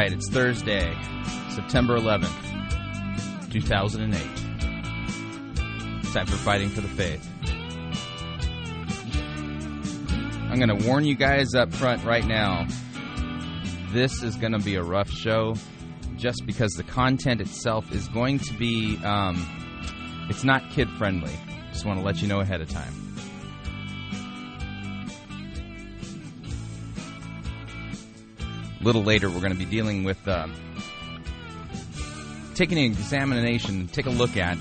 Right, it's Thursday, September 11th, 2008. Time for Fighting for the Faith. I'm going to warn you guys up front right now. This is going to be a rough show just because the content itself is going to be, um, it's not kid friendly. Just want to let you know ahead of time. Little later, we're going to be dealing with um, taking an examination, take a look at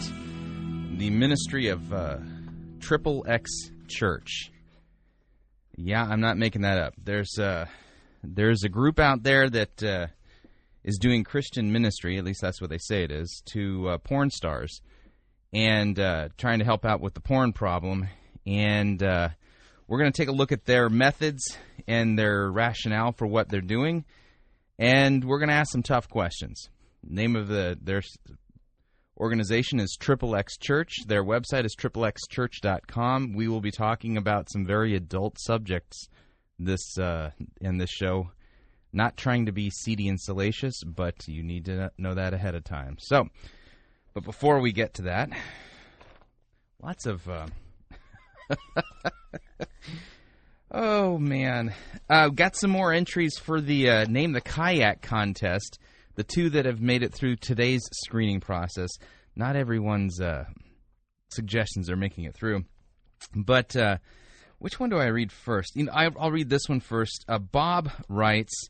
the ministry of uh, Triple X Church. Yeah, I'm not making that up. There's a there's a group out there that uh, is doing Christian ministry. At least that's what they say it is to uh, porn stars, and uh, trying to help out with the porn problem. And uh, we're going to take a look at their methods and their rationale for what they're doing, and we're going to ask some tough questions. Name of the their organization is Triple X Church. Their website is triplexchurch.com. We will be talking about some very adult subjects this uh, in this show. Not trying to be seedy and salacious, but you need to know that ahead of time. So, but before we get to that, lots of. Uh, oh man, uh, got some more entries for the uh, name the kayak contest the two that have made it through today's screening process. Not everyone's uh, suggestions are making it through, but uh, which one do I read first? You know, I, will read this one first. Uh, Bob writes,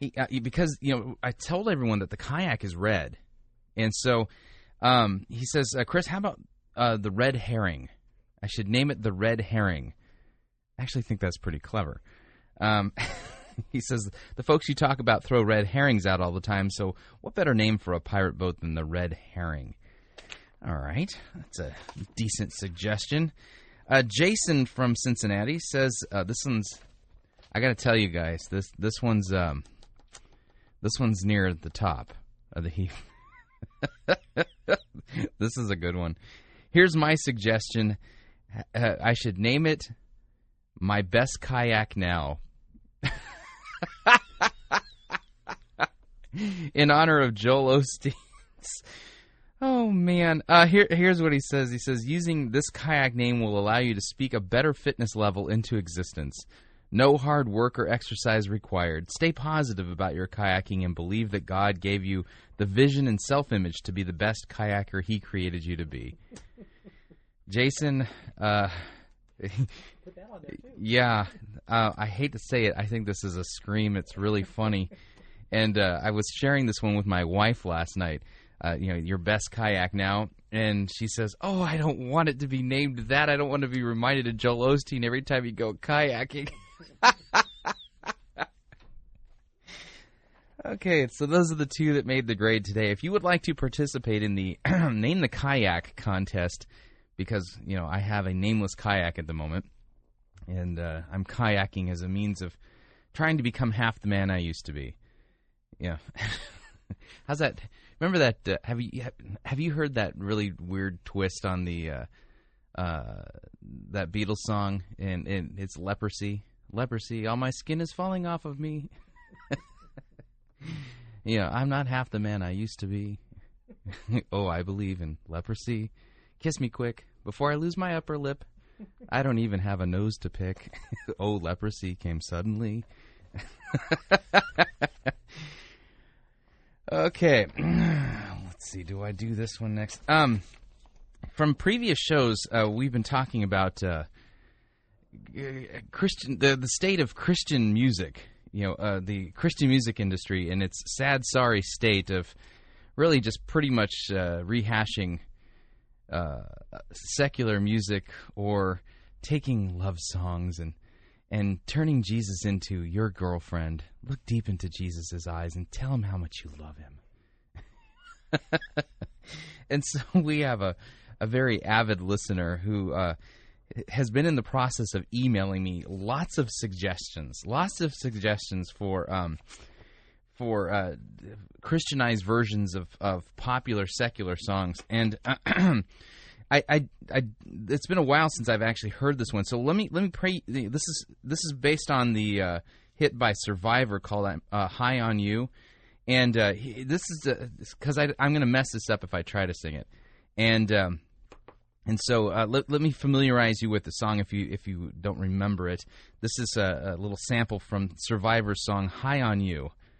he, uh, because you know I told everyone that the kayak is red, and so um, he says, uh, Chris, how about uh, the red herring? I should name it the red herring. I actually think that's pretty clever. Um, he says the folks you talk about throw red herrings out all the time. So, what better name for a pirate boat than the Red Herring? All right, that's a decent suggestion. Uh, Jason from Cincinnati says uh, this one's. I got to tell you guys this this one's um, this one's near the top of the heap. this is a good one. Here's my suggestion. Uh, I should name it "My Best Kayak Now." in honor of Joel Osteen. oh man, uh, here here's what he says. He says using this kayak name will allow you to speak a better fitness level into existence. No hard work or exercise required. Stay positive about your kayaking and believe that God gave you the vision and self image to be the best kayaker He created you to be. Jason, uh, yeah, uh, I hate to say it. I think this is a scream. It's really funny. And uh, I was sharing this one with my wife last night. Uh, you know, your best kayak now. And she says, "Oh, I don't want it to be named that. I don't want to be reminded of Joel Osteen every time you go kayaking." okay, so those are the two that made the grade today. If you would like to participate in the name the kayak contest, because you know I have a nameless kayak at the moment, and uh, I'm kayaking as a means of trying to become half the man I used to be. Yeah. How's that? Remember that? Uh, have you have you heard that really weird twist on the uh, uh, that Beatles song? And, and it's leprosy. Leprosy. All my skin is falling off of me. yeah, I'm not half the man I used to be. oh, I believe in leprosy. Kiss me quick before I lose my upper lip. I don't even have a nose to pick. oh, leprosy came suddenly. Okay. Let's see. Do I do this one next? Um, from previous shows, uh, we've been talking about uh, Christian, the the state of Christian music. You know, uh, the Christian music industry and its sad, sorry state of really just pretty much uh, rehashing uh, secular music or taking love songs and and turning Jesus into your girlfriend, look deep into Jesus' eyes and tell him how much you love him. and so we have a, a very avid listener who uh, has been in the process of emailing me lots of suggestions, lots of suggestions for um, for uh, Christianized versions of, of popular secular songs. And I, I, I, it's been a while since I've actually heard this one. So let me let me pray. This is this is based on the uh, hit by Survivor called uh, "High on You," and uh, he, this is because I'm going to mess this up if I try to sing it, and um, and so uh, let, let me familiarize you with the song if you if you don't remember it. This is a, a little sample from Survivor's song "High on You."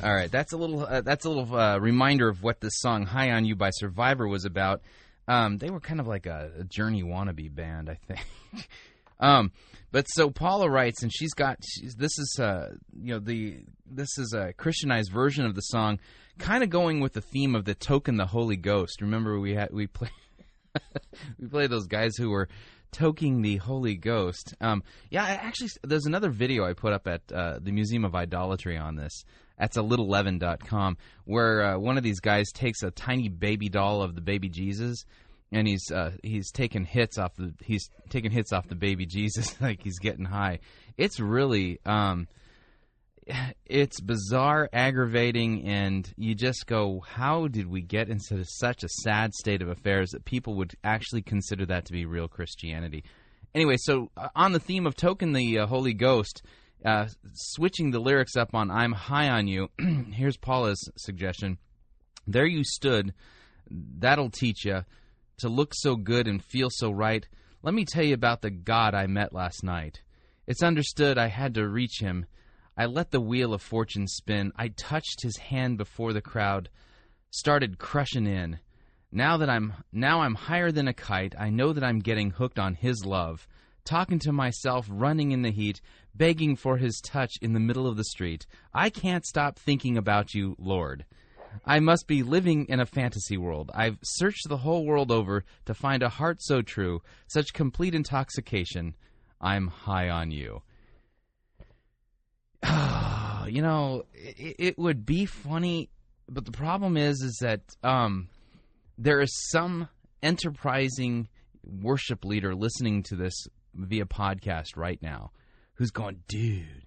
All right, that's a little uh, that's a little uh, reminder of what this song "High on You" by Survivor was about. Um, they were kind of like a, a Journey wannabe band, I think. um, but so Paula writes, and she's got she's, this is uh, you know the this is a Christianized version of the song, kind of going with the theme of the token, the Holy Ghost. Remember we had we play we played those guys who were toking the Holy Ghost. Um, yeah, actually, there's another video I put up at uh, the Museum of Idolatry on this. That's a littleleaven.com, where uh, one of these guys takes a tiny baby doll of the baby Jesus, and he's uh, he's taking hits off the he's taking hits off the baby Jesus like he's getting high. It's really um, it's bizarre, aggravating, and you just go, how did we get into such a sad state of affairs that people would actually consider that to be real Christianity? Anyway, so uh, on the theme of token the uh, Holy Ghost, uh, switching the lyrics up on I'm High on You, here's Paula's suggestion. There you stood, that'll teach you to look so good and feel so right. Let me tell you about the God I met last night. It's understood I had to reach him. I let the wheel of fortune spin. I touched his hand before the crowd started crushing in. Now that I'm now I'm higher than a kite, I know that I'm getting hooked on his love talking to myself, running in the heat, begging for his touch in the middle of the street. I can't stop thinking about you, Lord. I must be living in a fantasy world. I've searched the whole world over to find a heart so true, such complete intoxication. I'm high on you. you know, it, it, would be funny, but the problem is, is that um, there is some enterprising worship leader listening to this via podcast right now who's going, dude,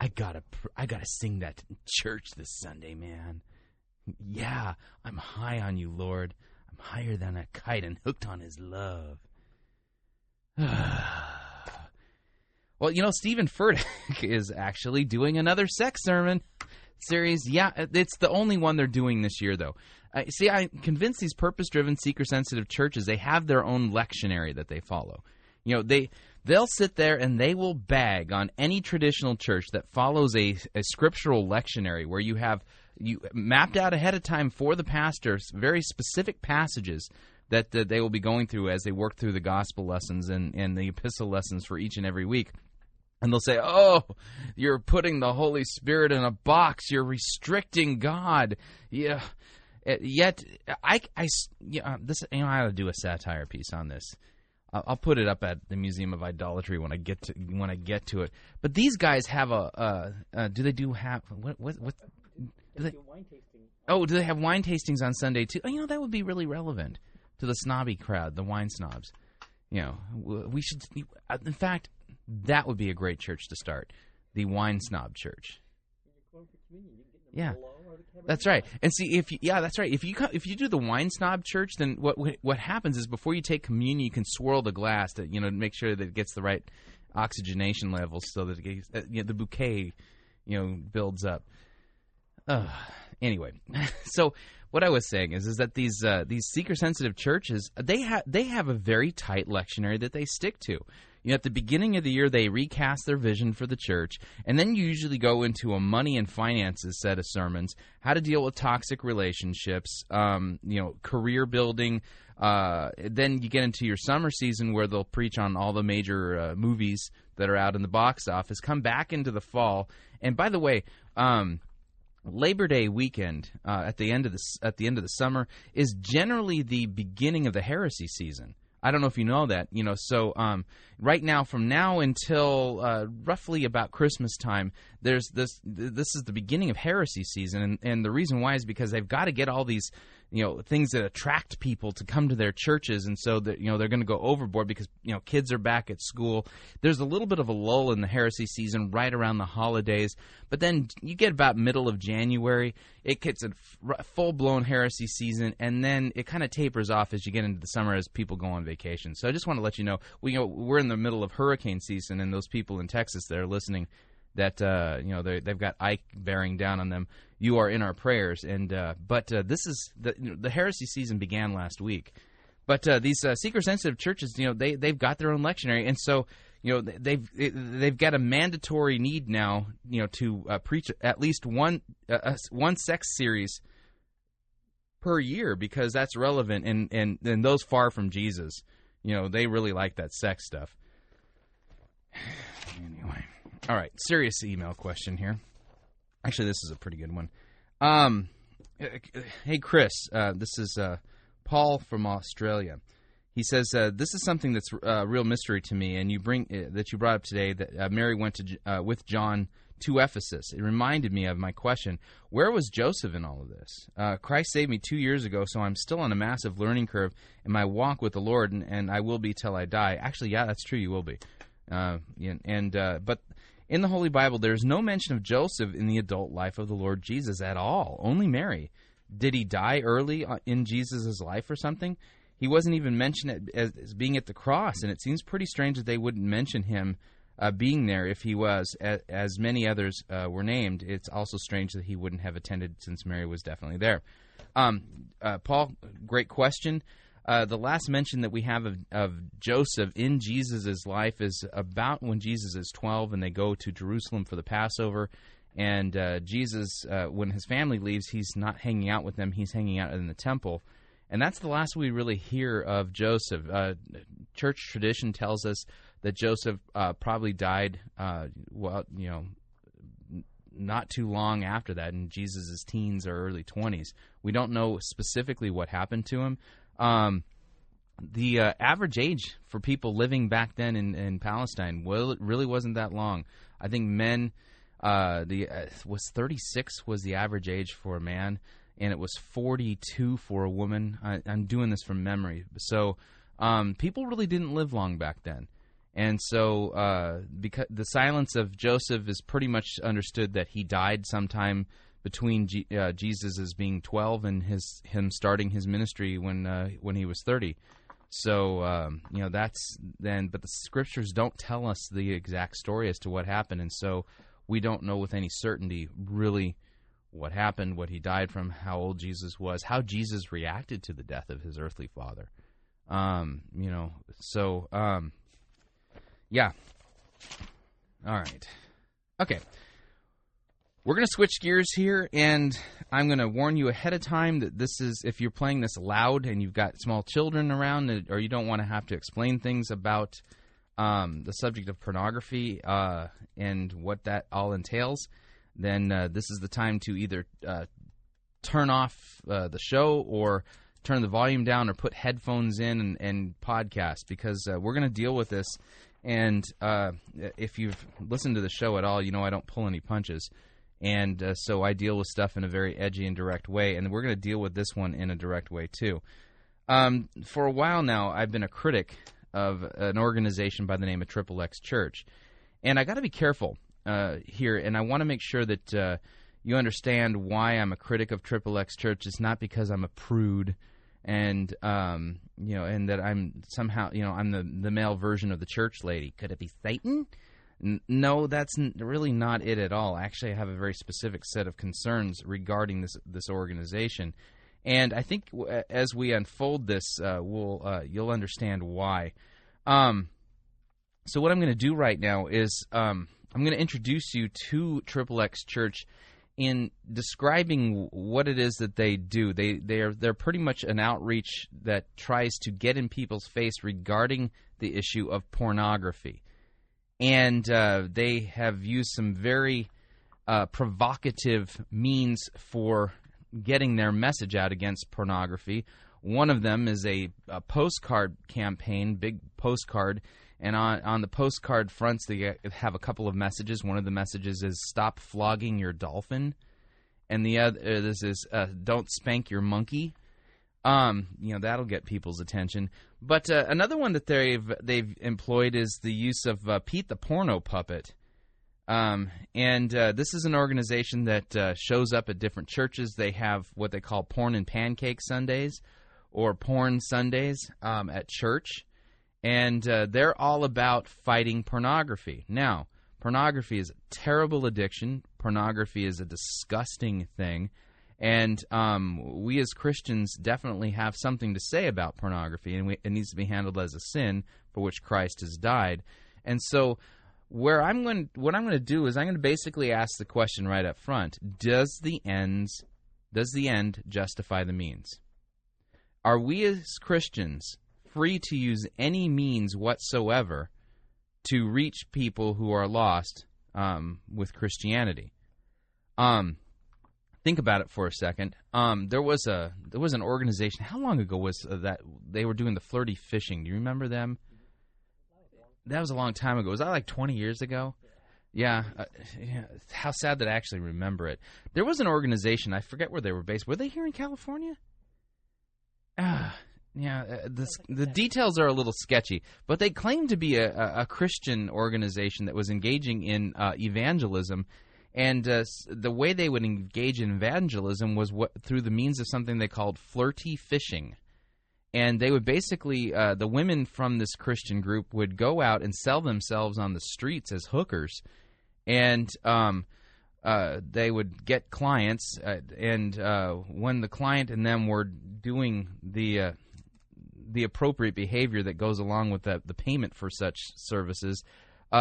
I gotta, I gotta sing that in church this Sunday, man. Yeah, I'm high on you, Lord. I'm higher than a kite and hooked on His love. well, you know, Steven Furtick is actually doing another sex sermon series. Yeah, it's the only one they're doing this year, though. Uh, see, I convinced these purpose-driven, seeker-sensitive churches they have their own lectionary that they follow. You know, they they'll sit there and they will bag on any traditional church that follows a, a scriptural lectionary where you have you mapped out ahead of time for the pastors very specific passages that, that they will be going through as they work through the gospel lessons and, and the epistle lessons for each and every week. And they'll say, "Oh, you're putting the Holy Spirit in a box. You're restricting God." Yeah. Yet, I, I, yeah, this, you know, I ought to do a satire piece on this. I'll put it up at the Museum of Idolatry when I get to when I get to it. But these guys have a. Uh, uh, do they do have what what what? Do they, oh, do they have wine tastings on Sunday too? Oh, you know that would be really relevant to the snobby crowd, the wine snobs. You know, we should. Uh, in fact, that would be a great church to start, the wine snob church. Yeah. That's right. And see if you, yeah, that's right. If you if you do the wine snob church, then what what happens is before you take communion, you can swirl the glass to you know make sure that it gets the right oxygenation levels so that gets, uh, you know, the bouquet you know builds up. Uh, anyway, so what I was saying is is that these uh, these seeker sensitive churches they have they have a very tight lectionary that they stick to. You know, at the beginning of the year, they recast their vision for the church, and then you usually go into a money and finances set of sermons, how to deal with toxic relationships, um, you know, career building. Uh, then you get into your summer season where they'll preach on all the major uh, movies that are out in the box office. Come back into the fall, and by the way, um, Labor Day weekend uh, at the end of the at the end of the summer is generally the beginning of the heresy season. I don't know if you know that. You know, so um, right now, from now until uh, roughly about Christmas time, there's this. This is the beginning of heresy season, and, and the reason why is because they've got to get all these you know things that attract people to come to their churches and so that you know they're going to go overboard because you know kids are back at school there's a little bit of a lull in the heresy season right around the holidays but then you get about middle of january it gets a full blown heresy season and then it kind of tapers off as you get into the summer as people go on vacation so i just want to let you know we you know we're in the middle of hurricane season and those people in texas that are listening that uh, you know they've got Ike bearing down on them. You are in our prayers, and uh, but uh, this is the you know, the heresy season began last week. But uh, these uh, seeker sensitive churches, you know, they they've got their own lectionary, and so you know they've they've got a mandatory need now, you know, to uh, preach at least one one sex series per year because that's relevant, and and and those far from Jesus, you know, they really like that sex stuff. anyway. All right, serious email question here. Actually, this is a pretty good one. Um, hey, Chris, uh, this is uh, Paul from Australia. He says uh, this is something that's a uh, real mystery to me, and you bring uh, that you brought up today that uh, Mary went to with John to Ephesus. It reminded me of my question: Where was Joseph in all of this? Christ saved me two years ago, so I'm still on a massive learning curve in my walk with the Lord, and, and I will be till I die. Actually, yeah, that's true. You will be. and but in the Holy Bible, there is no mention of Joseph in the adult life of the Lord Jesus at all. Only Mary. Did he die early uh, in Jesus' life or something? He wasn't even mentioned as, being at the cross, and it seems pretty strange that they wouldn't mention him uh, being there if he was, as, as many others uh, were named. It's also strange that he wouldn't have attended since Mary was definitely there. Um, uh, Paul, great question. Uh, the last mention that we have of, of Joseph in Jesus' life is about when Jesus is 12 and they go to Jerusalem for the Passover. And uh, Jesus, uh, when his family leaves, he's not hanging out with them, he's hanging out in the temple. And that's the last we really hear of Joseph. Uh, church tradition tells us that Joseph uh, probably died, uh, well, you know, not too long after that in Jesus' teens or early 20s. We don't know specifically what happened to him, um, the uh, average age for people living back then in, in Palestine well, it really wasn't that long. I think men uh, the uh, was 36 was the average age for a man, and it was 42 for a woman. I, am doing this from memory, so um, people really didn't live long back then. And so, uh, because the silence of Joseph is pretty much understood that he died sometime between G- uh, Jesus as being 12 and his him starting his ministry when uh, when he was 30. So um, you know that's then, but the scriptures don't tell us the exact story as to what happened, and so we don't know with any certainty really what happened, what he died from, how old Jesus was, how Jesus reacted to the death of his earthly father. Um, you know, so um, yeah. All right. Okay. We're going to switch gears here, and I'm going to warn you ahead of time that this is, if you're playing this loud and you've got small children around, or you don't want to have to explain things about um, the subject of pornography uh, and what that all entails, then uh, this is the time to either uh, turn off uh, the show or turn the volume down or put headphones in and, and podcast because uh, we're going to deal with this. And uh, if you've listened to the show at all, you know I don't pull any punches and uh, so I deal with stuff in a very edgy and direct way, and we're going to deal with this one in a direct way too. Um, for a while now, I've been a critic of an organization by the name of Triple X Church, and I got to be careful uh, here, and I want to make sure that uh, you understand why I'm a critic of Triple X Church. It's not because I'm a prude, and um, you know, and that I'm somehow, you know, I'm the the male version of the church lady. Could it be Satan? No, that's really not it at all. Actually, I have a very specific set of concerns regarding this this organization, and I think as we unfold this, uh, we'll uh, you'll understand why. Um, so what I'm going to do right now is um, I'm going to introduce you to Triple X Church in describing what it is that they do. They they are they're pretty much an outreach that tries to get in people's face regarding the issue of pornography and uh, they have used some very uh, provocative means for getting their message out against pornography. One of them is a, a postcard campaign, big postcard, and on on the postcard fronts they have a couple of messages. One of the messages is "Stop flogging your dolphin," and the other uh, this is uh, "Don't spank your monkey." Um, you know that'll get people's attention. But uh, another one that they've they've employed is the use of uh, Pete the Porno Puppet. Um, and uh, this is an organization that uh, shows up at different churches. They have what they call porn and pancake Sundays, or porn Sundays um, at church, and uh, they're all about fighting pornography. Now, pornography is a terrible addiction. Pornography is a disgusting thing. And um, we as Christians definitely have something to say about pornography, and we, it needs to be handled as a sin for which Christ has died. And so, where I'm going, what I'm going to do is I'm going to basically ask the question right up front: Does the ends, does the end justify the means? Are we as Christians free to use any means whatsoever to reach people who are lost um, with Christianity? Um, think about it for a second. Um, there was a there was an organization. How long ago was uh, that they were doing the flirty fishing? Do you remember them? That was a long time ago. Was that like twenty years ago? Yeah, uh, yeah. How sad that I actually remember it. There was an organization. I forget where they were based. Were they here in California? Ah. Uh, yeah, uh, the the details are a little sketchy, but they claimed to be a, a Christian organization that was engaging in uh, evangelism and uh, the way they would engage in evangelism was what, through the means of something they called flirty fishing. And they would basically, uh, the women from this Christian group would go out and sell themselves on the streets as hookers. And um, uh, they would get clients. Uh, and uh, when the client and them were doing the uh, the appropriate behavior that goes along with the, the payment for such services,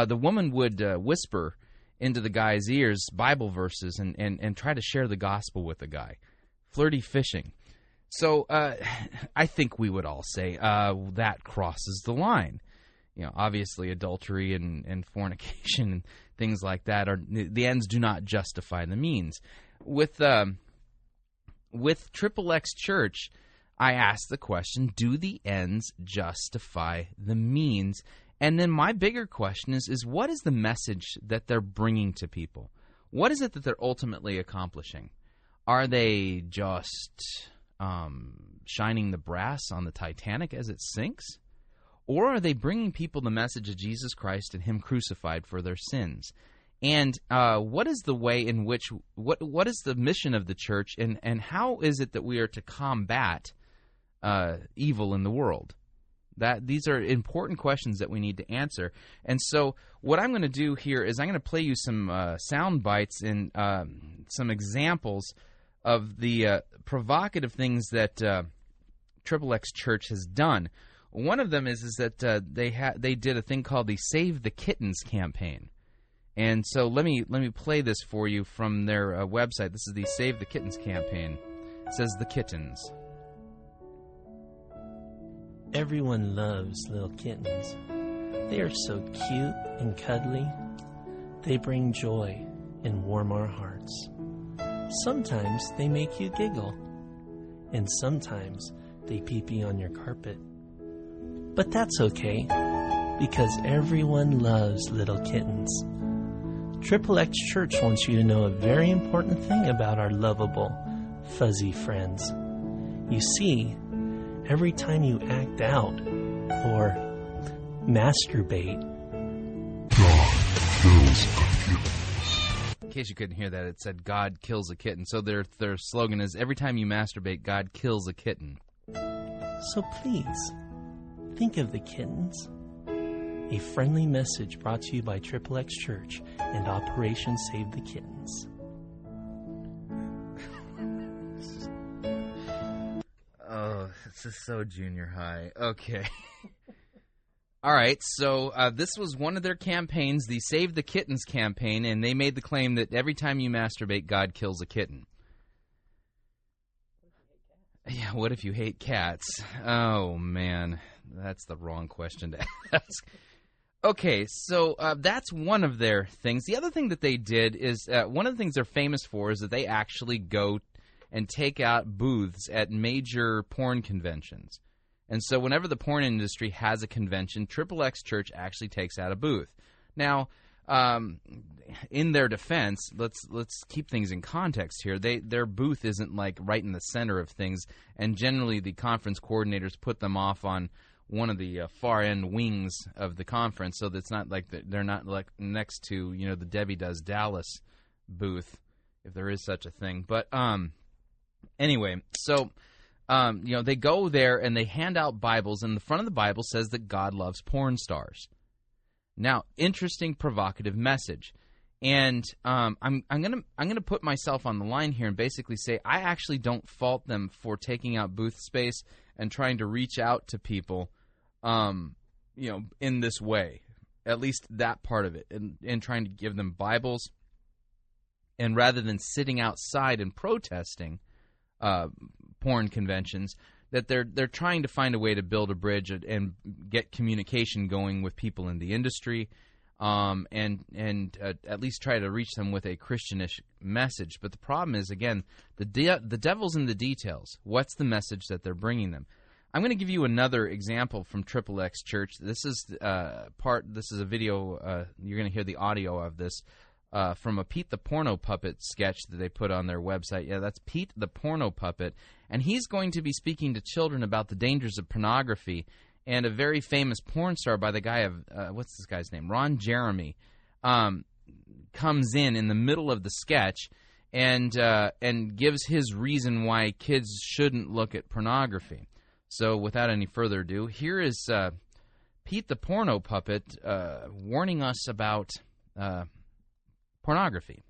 the woman would whisper into the guy's ears Bible verses and, and, and try to share the gospel with the guy. Flirty fishing. So uh, I think we would all say uh, that crosses the line. You know, obviously adultery and, and fornication and things like that are the ends do not justify the means. With um, with Triple X Church, I ask the question: Do the ends justify the means? And then my bigger question is is what is the message that they're bringing to people? What is it that they're ultimately accomplishing? Are they just um, shining the brass on the Titanic as it sinks? Or are they bringing people the message of Jesus Christ and Him crucified for their sins? And uh, what is the way in which what what is the mission of the church, and and how is it that we are to combat uh, evil in the world? That these are important questions that we need to answer. And so, what I'm going to do here is I'm going to play you some uh, sound bites and um, some examples of the uh, provocative things that uh, Triple X Church has done. One of them is is that uh, they had they did a thing called the Save the Kittens campaign. And so let me let me play this for you from their uh, website. This is the Save the Kittens campaign. It says the kittens. Everyone loves little kittens. They are so cute and cuddly. They bring joy and warm our hearts. Sometimes they make you giggle, and sometimes they pee pee on your carpet. But that's okay, because everyone loves little kittens. Triple X Church wants you to know a very important thing about our lovable, fuzzy friends. You see, every time you act out or masturbate. In case you couldn't hear that, it said God kills a kitten. So their their slogan is every time you masturbate, God kills a kitten. So please, think of the kittens. A friendly message brought to you by Triple X Church and Operation Save the Kittens. Oh, this is so junior high. Okay. All right, so uh, this was one of their campaigns, the Save the Kittens campaign, and they made the claim that every time you masturbate, God kills a kitten. Yeah, what if you hate cats? Oh, man. That's the wrong question to ask. Okay, so uh, that's one of their things. The other thing that they did is uh, one of the things they're famous for is that they actually go and take out booths at major porn conventions. And so, whenever the porn industry has a convention, Triple X Church actually takes out a booth. Now, um, in their defense, let's let's keep things in context here. They their booth isn't like right in the center of things, and generally the conference coordinators put them off on one of the uh, far end wings of the conference, so that's not like they're not like next to you know the Debbie Does Dallas booth, if there is such a thing. But um, anyway, so um, you know they go there and they hand out Bibles, and the front of the Bible says that God loves porn stars. Now, interesting, provocative message. And um, I'm I'm gonna I'm gonna put myself on the line here and basically say I actually don't fault them for taking out booth space and trying to reach out to people, um, you know, in this way. At least that part of it, and and trying to give them Bibles. And rather than sitting outside and protesting uh, porn conventions, that they're they're trying to find a way to build a bridge and get communication going with people in the industry, um, and and uh, at least try to reach them with a Christianish message. But the problem is again the de- the devil's in the details. What's the message that they're bringing them? I'm going to give you another example from Triple X Church. This is uh, part. This is a video. Uh, you're going to hear the audio of this uh, from a Pete the Porno Puppet sketch that they put on their website. Yeah, that's Pete the Porno Puppet. And he's going to be speaking to children about the dangers of pornography. And a very famous porn star by the guy of, uh, what's this guy's name? Ron Jeremy, um, comes in in the middle of the sketch and, uh, and gives his reason why kids shouldn't look at pornography. So, without any further ado, here is uh, Pete the Porno Puppet uh, warning us about uh, pornography.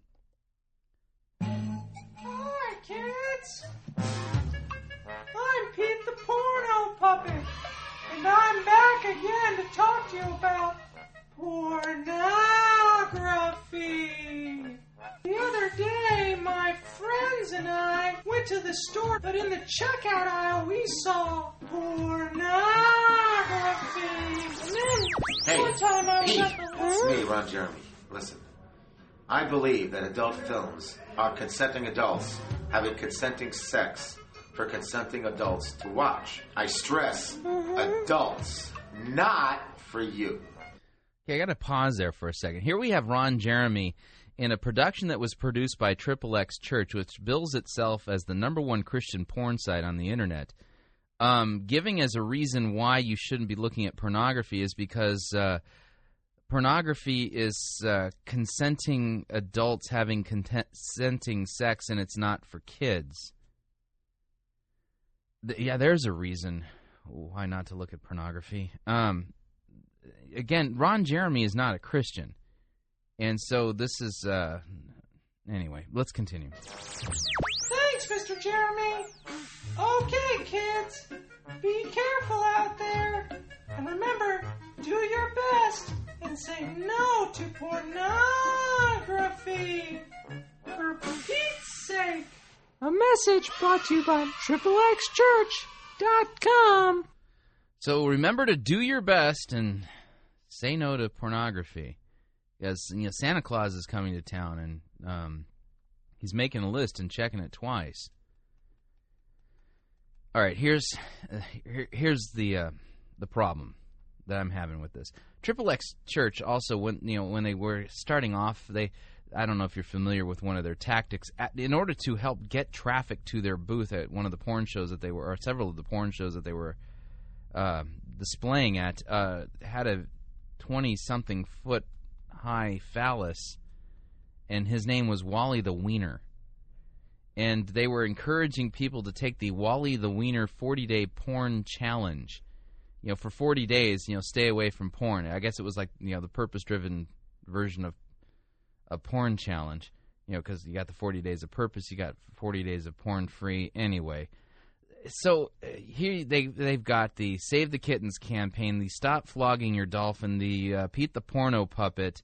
Hi, kids. I'm Pete the Porno Puppet, and I'm back again to talk to you about pornography. The other day, my friends and I went to the store, but in the checkout aisle, we saw pornography. And then, Hey, one time I was Pete, at the it's me, Ron Jeremy. Listen, I believe that adult films are consenting adults having consenting sex for consenting adults to watch. I stress adults, not for you. Okay, I got to pause there for a second. Here we have Ron Jeremy in a production that was produced by Triple X Church, which bills itself as the number one Christian porn site on the internet. Um, giving as a reason why you shouldn't be looking at pornography is because uh, pornography is uh, consenting adults having consenting sex, and it's not for kids. Yeah, there's a reason why not to look at pornography. Um, again, Ron Jeremy is not a Christian, and so this is uh, anyway. Let's continue. Thanks, Mr. Jeremy. Okay, kids, be careful out there. And remember, do your best and say no to pornography. For Pete's sake. A message brought to you by triplexchurch.com. So remember to do your best and say no to pornography, because you know Santa Claus is coming to town and um, he's making a list and checking it twice. All right, here's uh, here, here's the uh, the problem that I'm having with this. Triple X Church also when you know when they were starting off, they I don't know if you're familiar with one of their tactics. In order to help get traffic to their booth at one of the porn shows that they were, or several of the porn shows that they were uh, displaying at, uh, had a 20 something foot high phallus, and his name was Wally the Wiener. And they were encouraging people to take the Wally the Wiener 40 day porn challenge. You know, for 40 days, you know, stay away from porn. I guess it was like, you know, the purpose driven version of a porn challenge. You know, because you got the 40 days of purpose, you got 40 days of porn free anyway. So uh, here they they've got the Save the Kittens campaign, the Stop Flogging Your Dolphin, the uh, Pete the Porno Puppet,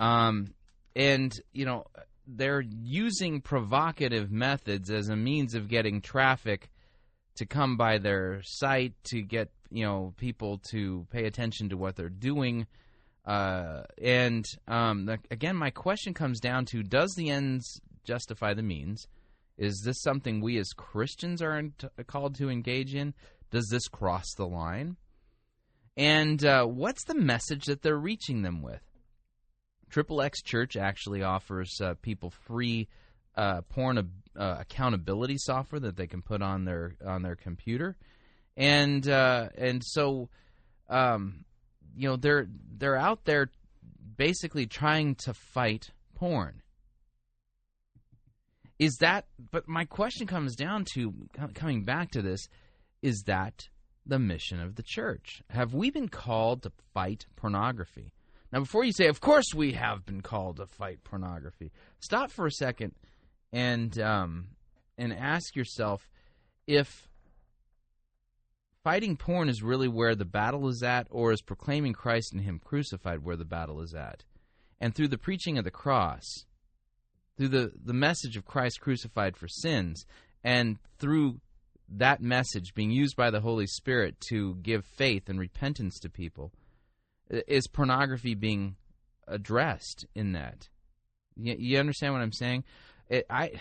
um, and you know they're using provocative methods as a means of getting traffic to come by their site to get you know people to pay attention to what they're doing. Uh, and um, the, again, my question comes down to: Does the ends justify the means? Is this something we as Christians are in- called to engage in? Does this cross the line? And uh, what's the message that they're reaching them with? Triple X Church actually offers uh, people free uh, porn uh, accountability software that they can put on their on their computer, and uh, and so um, you know they're they're out there basically trying to fight porn. Is that? But my question comes down to coming back to this: Is that the mission of the church? Have we been called to fight pornography? Now, before you say, "Of course we have been called to fight pornography," stop for a second and um, and ask yourself if fighting porn is really where the battle is at, or is proclaiming Christ and Him crucified where the battle is at? And through the preaching of the cross, through the, the message of Christ crucified for sins, and through that message being used by the Holy Spirit to give faith and repentance to people, is pornography being addressed in that? You, you understand what I'm saying? It, I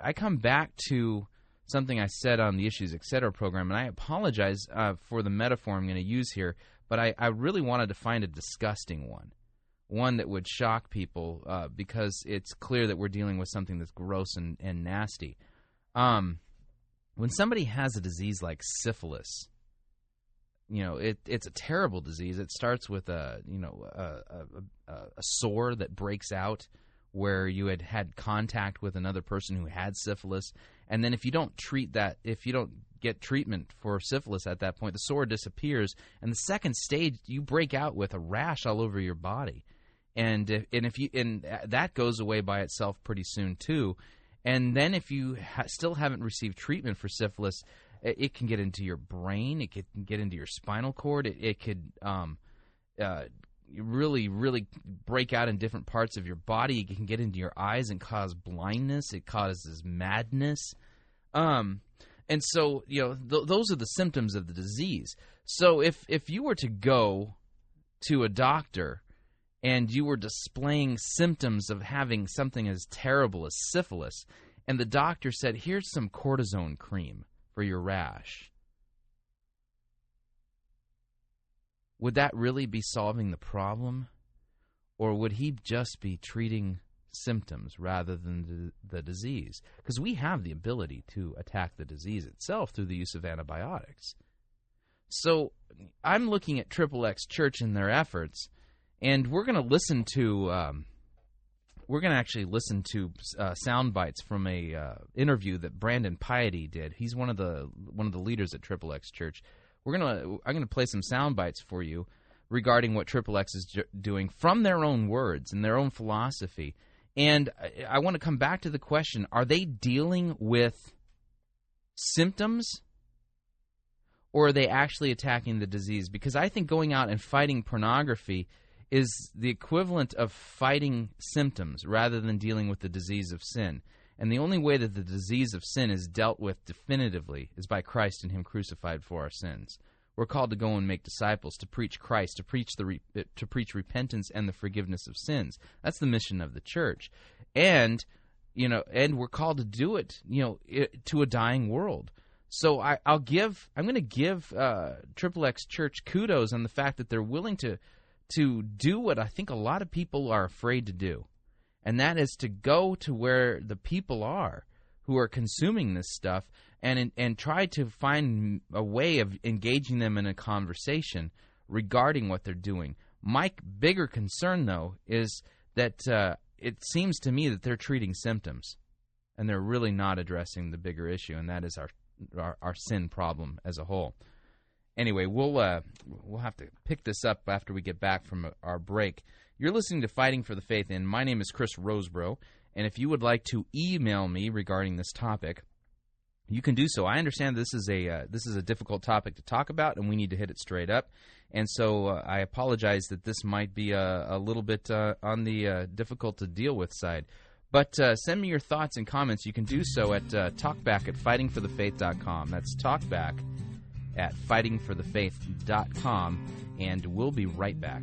I come back to something I said on the Issues Etc. program, and I apologize uh, for the metaphor I'm going to use here, but I, I really wanted to find a disgusting one, one that would shock people uh, because it's clear that we're dealing with something that's gross and, and nasty. Um, when somebody has a disease like syphilis, you know it, it's a terrible disease. It starts with a you know a, a, a sore that breaks out where you had had contact with another person who had syphilis, and then if you don't treat that, if you don't get treatment for syphilis at that point, the sore disappears, and the second stage you break out with a rash all over your body, and if, and if you and that goes away by itself pretty soon too, and then if you ha- still haven't received treatment for syphilis, it, it, can get into your brain, it can get into your spinal cord, it, it could um, uh, really, really break out in different parts of your body. It can get into your eyes and cause blindness. It causes madness. Um, and so, you know, th- those are the symptoms of the disease. So if if you were to go to a doctor and you were displaying symptoms of having something as terrible as syphilis, and the doctor said, "Here's some cortisone cream for your rash," would that really be solving the problem? Or would he just be treating symptoms rather than the, the disease? Because we have the ability to attack the disease itself through the use of antibiotics. So I'm looking at Triple X Church and their efforts, and we're going to listen to. Um, we're going to actually listen to uh, sound bites from a uh, interview that Brandon Piety did. He's one of the one of the leaders at Triple X Church we're gonna I'm gonna play some sound bites for you regarding what Triple X is doing from their own words and their own philosophy. And I, I want to come back to the question: Are they dealing with symptoms? Or are they actually attacking the disease? Because I think going out and fighting pornography is the equivalent of fighting symptoms rather than dealing with the disease of sin. And the only way that the disease of sin is dealt with definitively is by Christ and Him crucified for our sins. We're called to go and make disciples, to preach Christ, to preach the re- to preach repentance and the forgiveness of sins. That's the mission of the church, and you know, and we're called to do it, you know, it, to a dying world. So I, will give, I'm going to give uh, Triple X Church kudos on the fact that they're willing to to do what I think a lot of people are afraid to do and that is to go to where the people are who are consuming this stuff and and try to find a way of engaging them in a conversation regarding what they're doing. My bigger concern, though, is that uh, it seems to me that they're treating symptoms, and they're really not addressing the bigger issue, and that is our our, our sin problem as a whole. Anyway, we'll uh, we'll have to pick this up after we get back from our break. You're listening to Fighting for the Faith, and my name is Chris Rosebrough, And if you would like to email me regarding this topic, you can do so. I understand this is a uh, this is a difficult topic to talk about, and we need to hit it straight up. And so uh, I apologize that this might be a, a little bit uh, on the uh, difficult to deal with side. But uh, send me your thoughts and comments. You can do so at uh, talkback at fightingforthefaith.com. That's talkback at fightingforthefaith.com, and we'll be right back.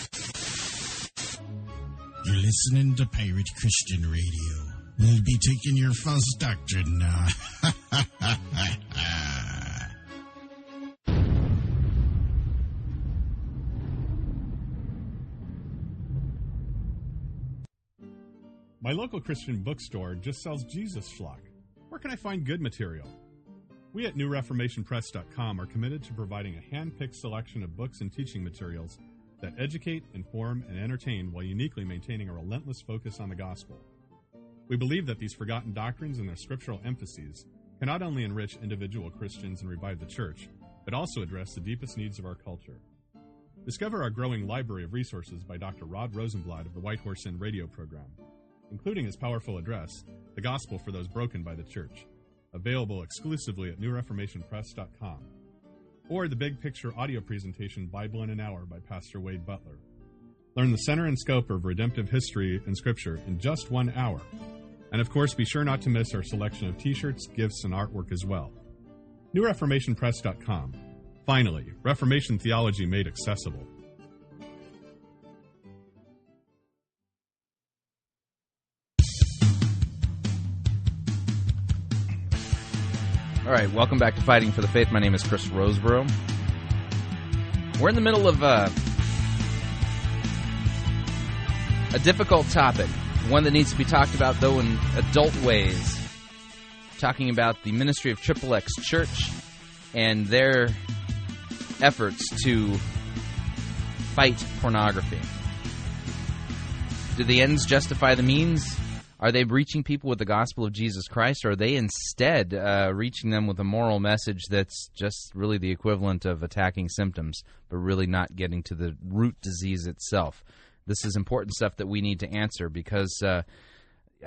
listening to Pirate Christian Radio. We'll be taking your false doctrine now. My local Christian bookstore just sells Jesus Schlock. Where can I find good material? We at NewReformationPress.com are committed to providing a hand picked selection of books and teaching materials that educate, inform, and entertain while uniquely maintaining a relentless focus on the gospel. We believe that these forgotten doctrines and their scriptural emphases can not only enrich individual Christians and revive the church, but also address the deepest needs of our culture. Discover our growing library of resources by Dr. Rod Rosenbladt of the White Horse Inn radio program, including his powerful address, The Gospel for Those Broken by the Church, available exclusively at newreformationpress.com, or the big picture audio presentation Bible in an Hour by Pastor Wade Butler. Learn the center and scope of redemptive history and scripture in just one hour. And of course, be sure not to miss our selection of t shirts, gifts, and artwork as well. NewReformationPress.com. Finally, Reformation theology made accessible. All right, welcome back to Fighting for the Faith. My name is Chris Rosebrough. We're in the middle of uh, a difficult topic, one that needs to be talked about, though, in adult ways. Talking about the ministry of Triple X Church and their efforts to fight pornography. Do the ends justify the means? Are they reaching people with the gospel of Jesus Christ, or are they instead uh, reaching them with a moral message that's just really the equivalent of attacking symptoms, but really not getting to the root disease itself? This is important stuff that we need to answer because uh,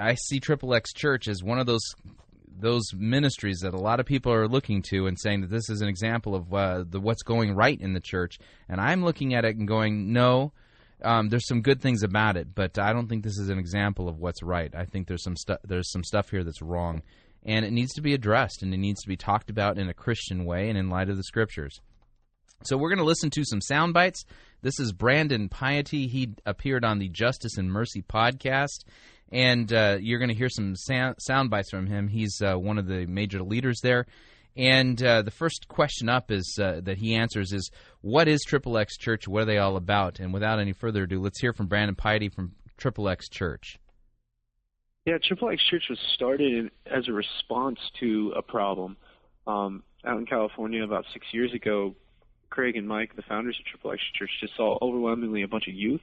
I see Triple X Church as one of those those ministries that a lot of people are looking to and saying that this is an example of uh, the what's going right in the church, and I'm looking at it and going, no um, there's some good things about it, but I don't think this is an example of what's right. I think there's some stuff there's some stuff here that's wrong, and it needs to be addressed and it needs to be talked about in a Christian way and in light of the scriptures. So we're going to listen to some sound bites. This is Brandon Piety. He appeared on the Justice and Mercy podcast, and uh, you're going to hear some sound bites from him. He's uh, one of the major leaders there. And uh, the first question up is uh, that he answers is, "What is Triple X Church? What are they all about?" And without any further ado, let's hear from Brandon Piety from Triple X Church. Yeah, Triple X Church was started as a response to a problem um, out in California about six years ago. Craig and Mike, the founders of Triple X Church, just saw overwhelmingly a bunch of youth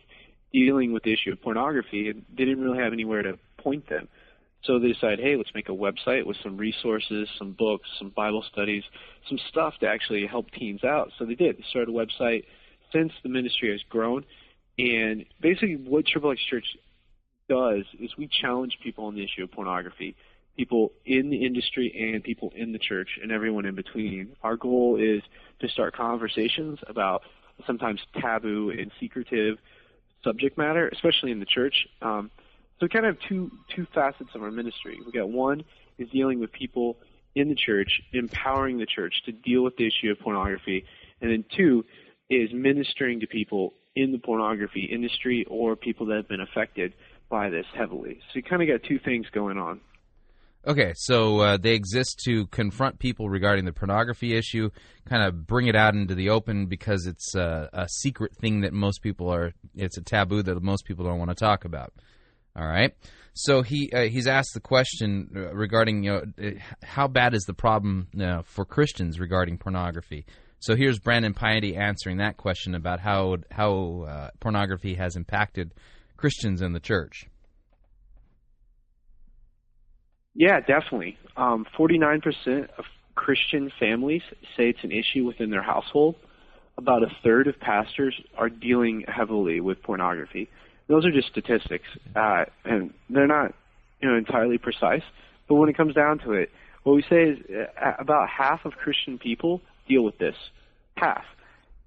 dealing with the issue of pornography, and they didn't really have anywhere to point them. So they decided, hey, let's make a website with some resources, some books, some Bible studies, some stuff to actually help teens out. So they did. They started a website. Since the ministry has grown, and basically what Triple X Church does is we challenge people on the issue of pornography, people in the industry and people in the church and everyone in between. Our goal is to start conversations about sometimes taboo and secretive subject matter, especially in the church. Um, so we kind of have two two facets of our ministry. We got one is dealing with people in the church, empowering the church to deal with the issue of pornography, and then two is ministering to people in the pornography industry or people that have been affected by this heavily. So you kind of got two things going on. Okay, so uh, they exist to confront people regarding the pornography issue, kind of bring it out into the open because it's uh, a secret thing that most people are, it's a taboo that most people don't want to talk about. All right. So he uh, he's asked the question uh, regarding you know uh, how bad is the problem uh, for Christians regarding pornography. So here's Brandon Piety answering that question about how how uh, pornography has impacted Christians in the church. Yeah, definitely. Um, 49% of Christian families say it's an issue within their household. About a third of pastors are dealing heavily with pornography those are just statistics, uh, and they're not you know entirely precise. But when it comes down to it, what we say is uh, about half of Christian people deal with this. Half.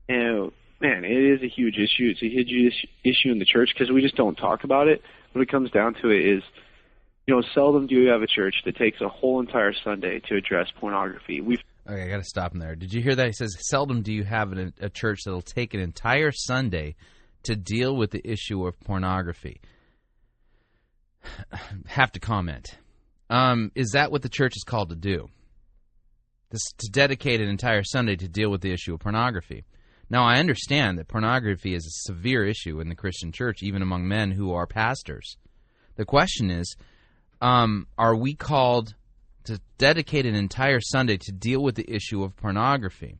And man, it is a huge issue. It's a huge issue in the church because we just don't talk about it. When it comes down to it, is you know, seldom do you have a church that takes a whole entire Sunday to address pornography. We've Okay, I got to stop him there. Did you hear that? He says, "Seldom do you have an, a church that'll take an entire Sunday to deal with the issue of pornography." have to comment. Um, is that what the church is called to do? This, to dedicate an entire Sunday to deal with the issue of pornography. Now, I understand that pornography is a severe issue in the Christian church, even among men who are pastors. The question is, um, are we called to dedicate an entire Sunday to deal with the issue of pornography?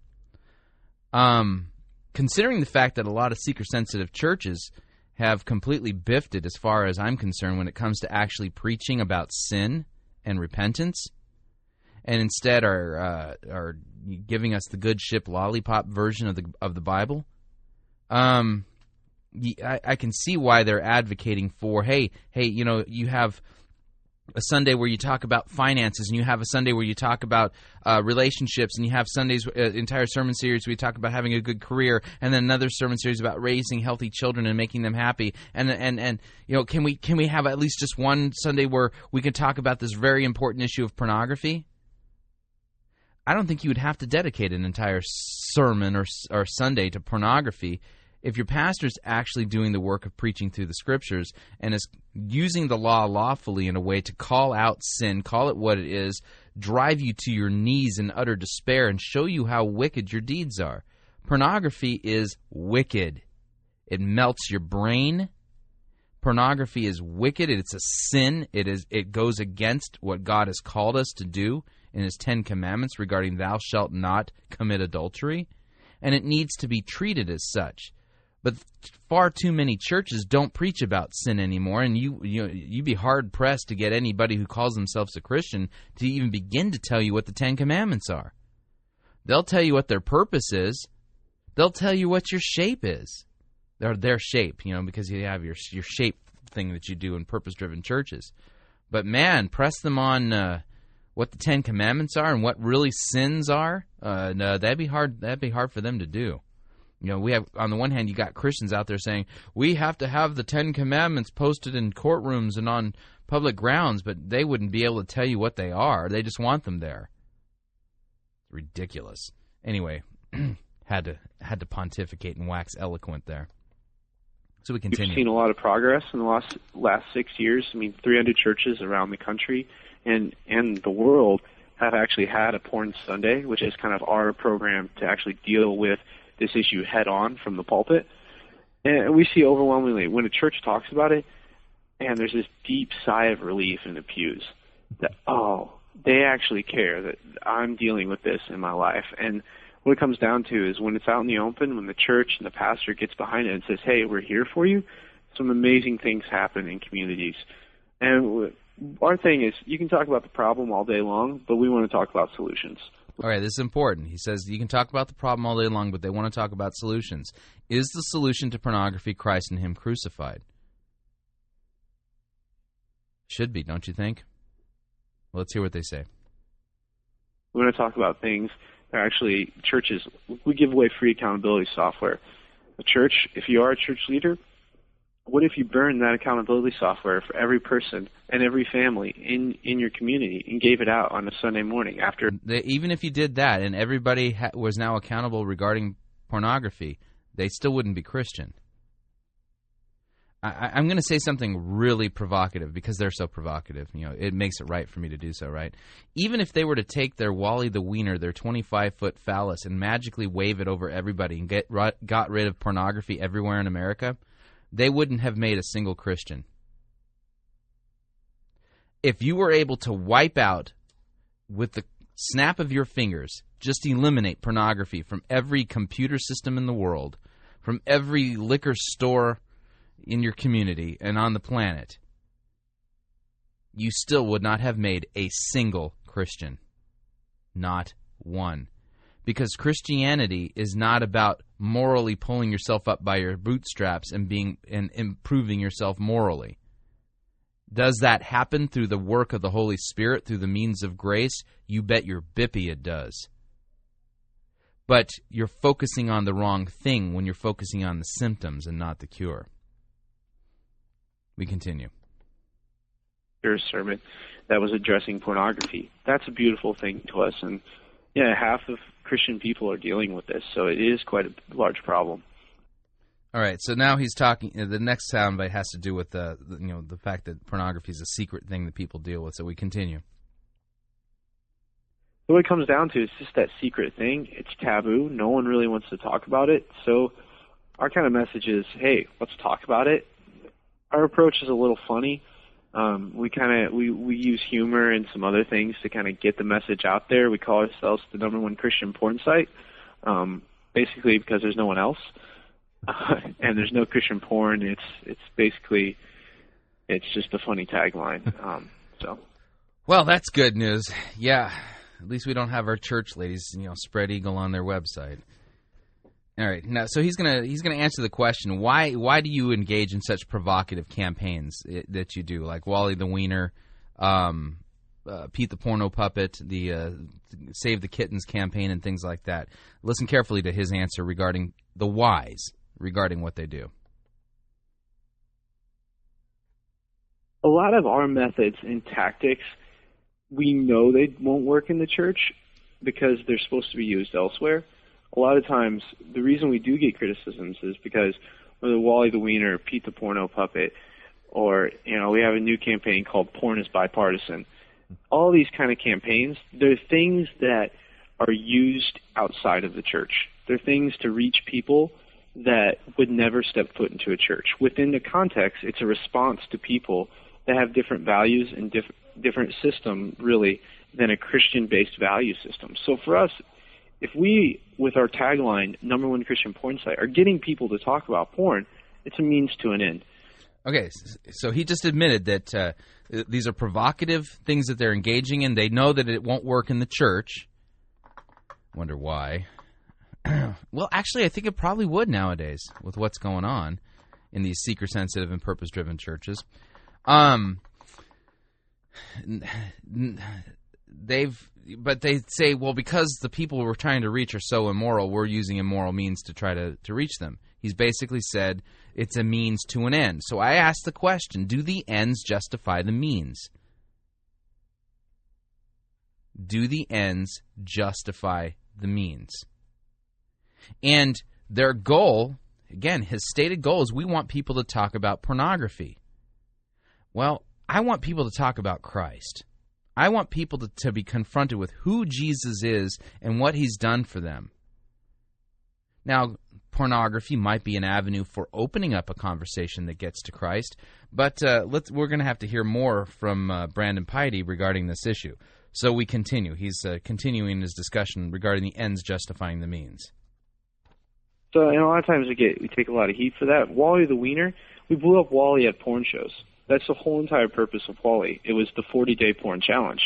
Um, considering the fact that a lot of seeker sensitive churches have completely biffed it as far as I'm concerned when it comes to actually preaching about sin and repentance, and instead are uh, are giving us the good ship lollipop version of the of the Bible. Um, I, I can see why they're advocating for hey hey you know you have a Sunday where you talk about finances, and you have a Sunday where you talk about uh, relationships, and you have Sundays, uh, entire sermon series where you talk about having a good career, and then another sermon series about raising healthy children and making them happy. And and and you know, can we can we have at least just one Sunday where we can talk about this very important issue of pornography? I don't think you would have to dedicate an entire sermon or or Sunday to pornography if your pastor's actually doing the work of preaching through the scriptures and is using the law lawfully in a way to call out sin, call it what it is, drive you to your knees in utter despair, and show you how wicked your deeds are. Pornography is wicked. It melts your brain. Pornography is wicked. It's a sin. It is it goes against what God has called us to do in his 10 commandments regarding thou shalt not commit adultery, and it needs to be treated as such. But far too many churches don't preach about sin anymore, and you you you'd be hard pressed to get anybody who calls themselves a Christian to even begin to tell you what the Ten Commandments are. They'll tell you what their purpose is. They'll tell you what your shape is. Their their shape, you know, because you have your your shape thing that you do in purpose driven churches. But man, press them on uh, what the Ten Commandments are and what really sins are. Uh, no, that'd be hard. That'd be hard for them to do. You know, we have on the one hand, you got Christians out there saying we have to have the Ten Commandments posted in courtrooms and on public grounds, but they wouldn't be able to tell you what they are. They just want them there. It's ridiculous. Anyway, had to had to pontificate and wax eloquent there. So we continue. We've seen a lot of progress in the last last six years. I mean, 300 churches around the country and and the world have actually had a porn Sunday, which is kind of our program to actually deal with this issue head on from the pulpit. And we see overwhelmingly when a church talks about it, and there's this deep sigh of relief in the pews that, oh, they actually care that I'm dealing with this in my life. And what it comes down to is when it's out in the open, when the church and the pastor gets behind it and says, hey, we're here for you, some amazing things happen in communities. And our thing is, you can talk about the problem all day long, but we want to talk about solutions. All right, this is important. He says you can talk about the problem all day long, but they want to talk about solutions. Is the solution to pornography Christ and Him crucified? Should be, don't you think? Well, let's hear what they say. We want to talk about things that actually churches. We give away free accountability software. A church, if you are a church leader, what if you burned that accountability software for every person and every family in in your community and gave it out on a Sunday morning after? Even if you did that and everybody ha- was now accountable regarding pornography, they still wouldn't be Christian. I, I'm going to say something really provocative because they're so provocative. You know, it makes it right for me to do so, right? Even if they were to take their Wally the Wiener, their 25 foot phallus, and magically wave it over everybody and get got rid of pornography everywhere in America they wouldn't have made a single Christian. If you were able to wipe out with the snap of your fingers, just eliminate pornography from every computer system in the world, from every liquor store in your community and on the planet, you still would not have made a single Christian. Not one because Christianity is not about morally pulling yourself up by your bootstraps and being and improving yourself morally. Does that happen through the work of the Holy Spirit through the means of grace? You bet your bippy it does. But you're focusing on the wrong thing when you're focusing on the symptoms and not the cure. We continue. Your sermon that was addressing pornography. That's a beautiful thing to us, and yeah, half of Christian people are dealing with this, so it is quite a large problem. All right, so now he's talking. uh, The next soundbite has to do with the, the you know the fact that pornography is a secret thing that people deal with. So we continue. what it comes down to is just that secret thing. It's taboo. No one really wants to talk about it. So our kind of message is, hey, let's talk about it. Our approach is a little funny. Um, we kind of we we use humor and some other things to kind of get the message out there. We call ourselves the number one Christian porn site, um, basically because there's no one else, and there's no Christian porn. It's it's basically it's just a funny tagline. Um, so. Well, that's good news. Yeah, at least we don't have our church ladies, you know, spread eagle on their website. All right, now so he's gonna he's gonna answer the question why why do you engage in such provocative campaigns that you do like Wally the Wiener, um, uh, Pete the Porno Puppet, the uh, Save the Kittens campaign, and things like that. Listen carefully to his answer regarding the whys regarding what they do. a lot of our methods and tactics, we know they won't work in the church because they're supposed to be used elsewhere. A lot of times, the reason we do get criticisms is because whether Wally the Wiener, Pete the Porno Puppet, or you know, we have a new campaign called Porn is Bipartisan. All these kind of campaigns, they're things that are used outside of the church. They're things to reach people that would never step foot into a church. Within the context, it's a response to people that have different values and diff- different system, really, than a Christian-based value system. So for us, if we, with our tagline, number one Christian porn site, are getting people to talk about porn, it's a means to an end. Okay, so he just admitted that uh, these are provocative things that they're engaging in. They know that it won't work in the church. Wonder why. well, actually, I think it probably would nowadays with what's going on in these seeker sensitive and purpose driven churches. Um, they've, but they say, well, because the people we're trying to reach are so immoral, we're using immoral means to try to, to reach them. He's basically said it's a means to an end. So I asked the question do the ends justify the means? Do the ends justify the means? And their goal, again, his stated goal is we want people to talk about pornography. Well, I want people to talk about Christ. I want people to, to be confronted with who Jesus is and what he's done for them. Now, pornography might be an avenue for opening up a conversation that gets to Christ, but uh, let's, we're going to have to hear more from uh, Brandon Piety regarding this issue. So we continue. He's uh, continuing his discussion regarding the ends justifying the means. So, and a lot of times we get we take a lot of heat for that. Wally the Wiener, we blew up Wally at porn shows. That's the whole entire purpose of Wally. It was the 40 day porn challenge.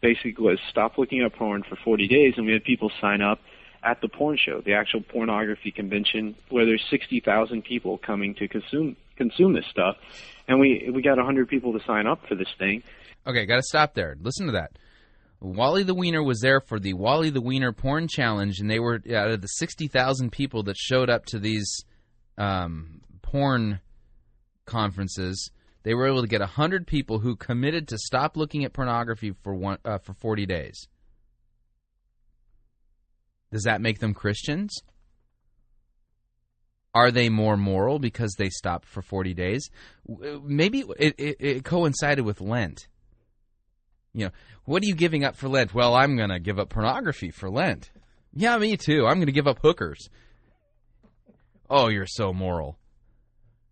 Basically, was stop looking at porn for 40 days, and we had people sign up at the porn show, the actual pornography convention, where there's 60,000 people coming to consume consume this stuff, and we we got 100 people to sign up for this thing. Okay, got to stop there. Listen to that. Wally the Wiener was there for the Wally the Wiener Porn Challenge, and they were out of the 60,000 people that showed up to these um, porn conferences. They were able to get 100 people who committed to stop looking at pornography for one uh, for 40 days. Does that make them Christians? Are they more moral because they stopped for 40 days? Maybe it, it, it coincided with Lent. You know, what are you giving up for Lent? Well, I'm going to give up pornography for Lent. Yeah, me too. I'm going to give up hookers. Oh, you're so moral.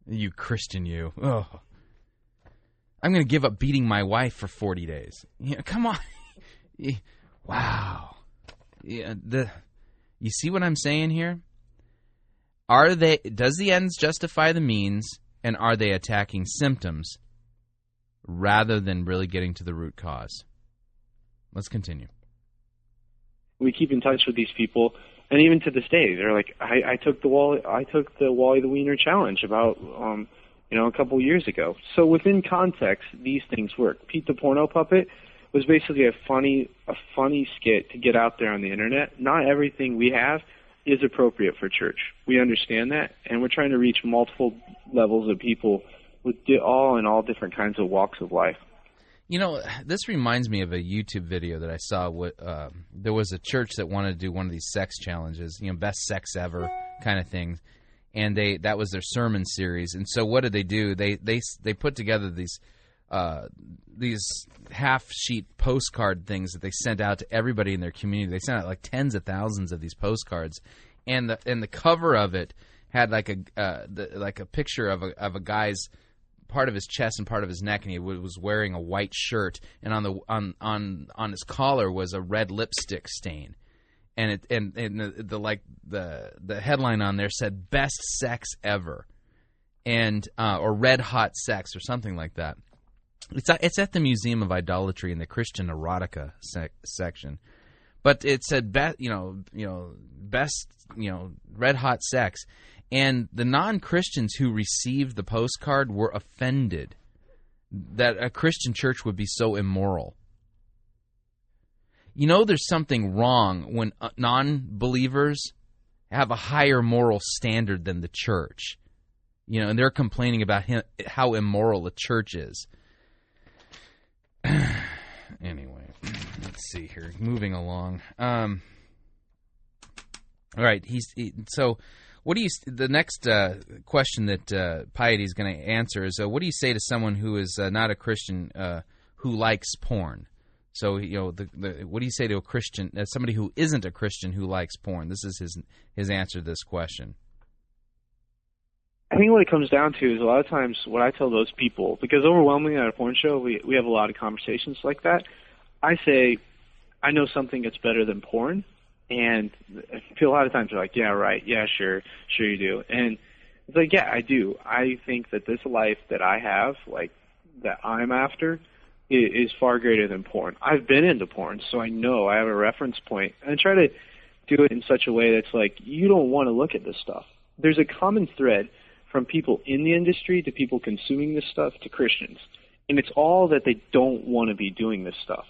You Christian, you. Oh. I'm going to give up beating my wife for 40 days. Yeah, come on. wow. Yeah, the you see what I'm saying here? Are they does the ends justify the means and are they attacking symptoms rather than really getting to the root cause? Let's continue. we keep in touch with these people, and even to this day, they're like, I, I took the Wally, I took the Wally the Wiener challenge about, um, you know, a couple years ago. So within context, these things work. Pete the Porno Puppet was basically a funny, a funny skit to get out there on the internet. Not everything we have is appropriate for church. We understand that, and we're trying to reach multiple levels of people with all and all different kinds of walks of life. You know, this reminds me of a YouTube video that I saw. What uh, there was a church that wanted to do one of these sex challenges, you know, best sex ever kind of things, and they that was their sermon series. And so, what did they do? They they they put together these uh, these half sheet postcard things that they sent out to everybody in their community. They sent out like tens of thousands of these postcards, and the and the cover of it had like a uh, the, like a picture of a of a guy's part of his chest and part of his neck, and he w- was wearing a white shirt, and on the on on on his collar was a red lipstick stain, and it and and the, the like the the headline on there said "Best Sex Ever," and uh, or "Red Hot Sex" or something like that. It's at, it's at the Museum of Idolatry in the Christian Erotica sec- section, but it said best you know you know best you know red hot sex and the non-christians who received the postcard were offended that a christian church would be so immoral you know there's something wrong when uh, non-believers have a higher moral standard than the church. You know and they're complaining about him, how immoral the church is. Anyway let's see here. Moving along. Um all right he's he, so what do you the next uh, question that uh, piety is going to answer is uh, what do you say to someone who is uh, not a christian uh, who likes porn so you know the, the what do you say to a christian uh, somebody who isn't a christian who likes porn? This is his his answer to this question. I think what it comes down to is a lot of times what I tell those people, because overwhelmingly at a porn show we we have a lot of conversations like that. I say, I know something that's better than porn, and I feel a lot of times they're like, yeah, right, yeah, sure, sure you do, and it's like, yeah, I do. I think that this life that I have, like that I'm after, is, far greater than porn. I've been into porn, so I know I have a reference point. point, and I try to do it in such a way that's like you don't want to look at this stuff. There's a common thread from people in the industry to people consuming this stuff to Christians. And it's all that they don't want to be doing this stuff.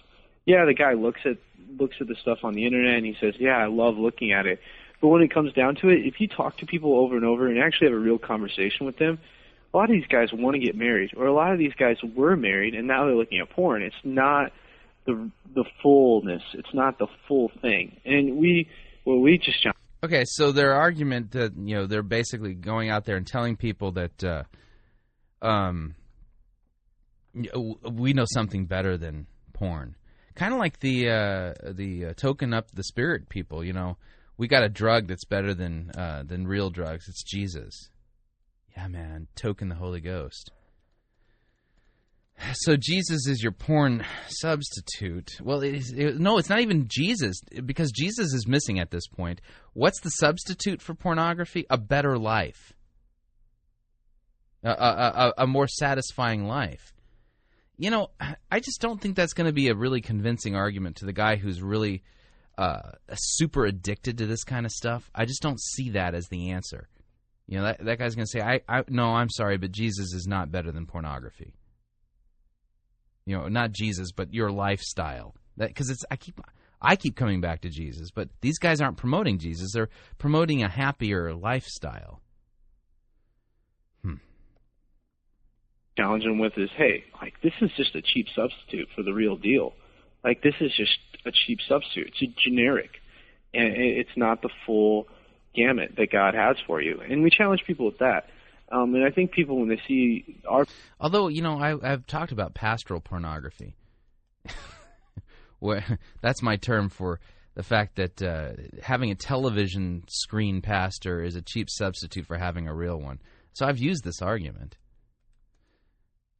Yeah, the guy looks at looks at the stuff on the internet and he says, "Yeah, I love looking at it." But when it comes down to it, if you talk to people over and over and actually have a real conversation with them, a lot of these guys want to get married, or a lot of these guys were married and now they're looking at porn. It's not the the fullness. It's not the full thing. And we well, we just Okay, so their argument that you know they're basically going out there and telling people that uh, um, we know something better than porn, kind of like the uh, the uh, token up the spirit people. You know, we got a drug that's better than uh, than real drugs. It's Jesus. Yeah, man, token the Holy Ghost. So Jesus is your porn substitute. Well, it is, it, no, it's not even Jesus because Jesus is missing at this point. What's the substitute for pornography? A better life, a, a, a, a more satisfying life. You know, I just don't think that's going to be a really convincing argument to the guy who's really uh, super addicted to this kind of stuff. I just don't see that as the answer. You know, that, that guy's going to say, I, I, no, I'm sorry, but Jesus is not better than pornography you know, not Jesus, but your lifestyle. That because it's I keep I keep coming back to Jesus, but these guys aren't promoting Jesus; they're promoting a happier lifestyle. Hmm. Challenge them with is, hey, like this is just a cheap substitute for the real deal. Like this is just a cheap substitute. It's a generic, and it's not the full gamut that God has for you. And we challenge people with that. Um, and I think people, when they see our. Although, you know, I, I've talked about pastoral pornography. Where, that's my term for the fact that uh, having a television screen pastor is a cheap substitute for having a real one. So I've used this argument.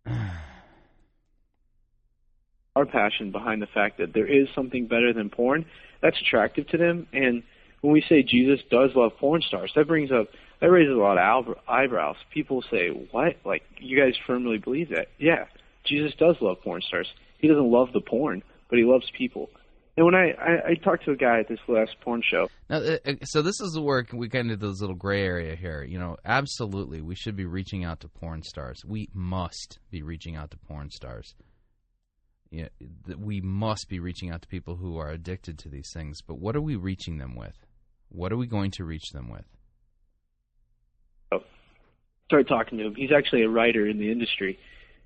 Our passion behind the fact that there is something better than porn, that's attractive to them. And when we say Jesus does love porn stars, that brings up that raises a lot of eyebrows. People say, "What? Like you guys firmly believe that?" Yeah, Jesus does love porn stars. He doesn't love the porn, but he loves people. And when I, I, I talked to a guy at this last porn show. Now, uh, uh so this is the work we get into this little gray area here. You know, absolutely, we should be reaching out to porn stars. We must be reaching out to porn stars. Yeah, we must be reaching out to people who are addicted to these things. But what are we reaching them with? What are we going to reach them with? Oh, I started talking to him. He's actually a writer in the industry.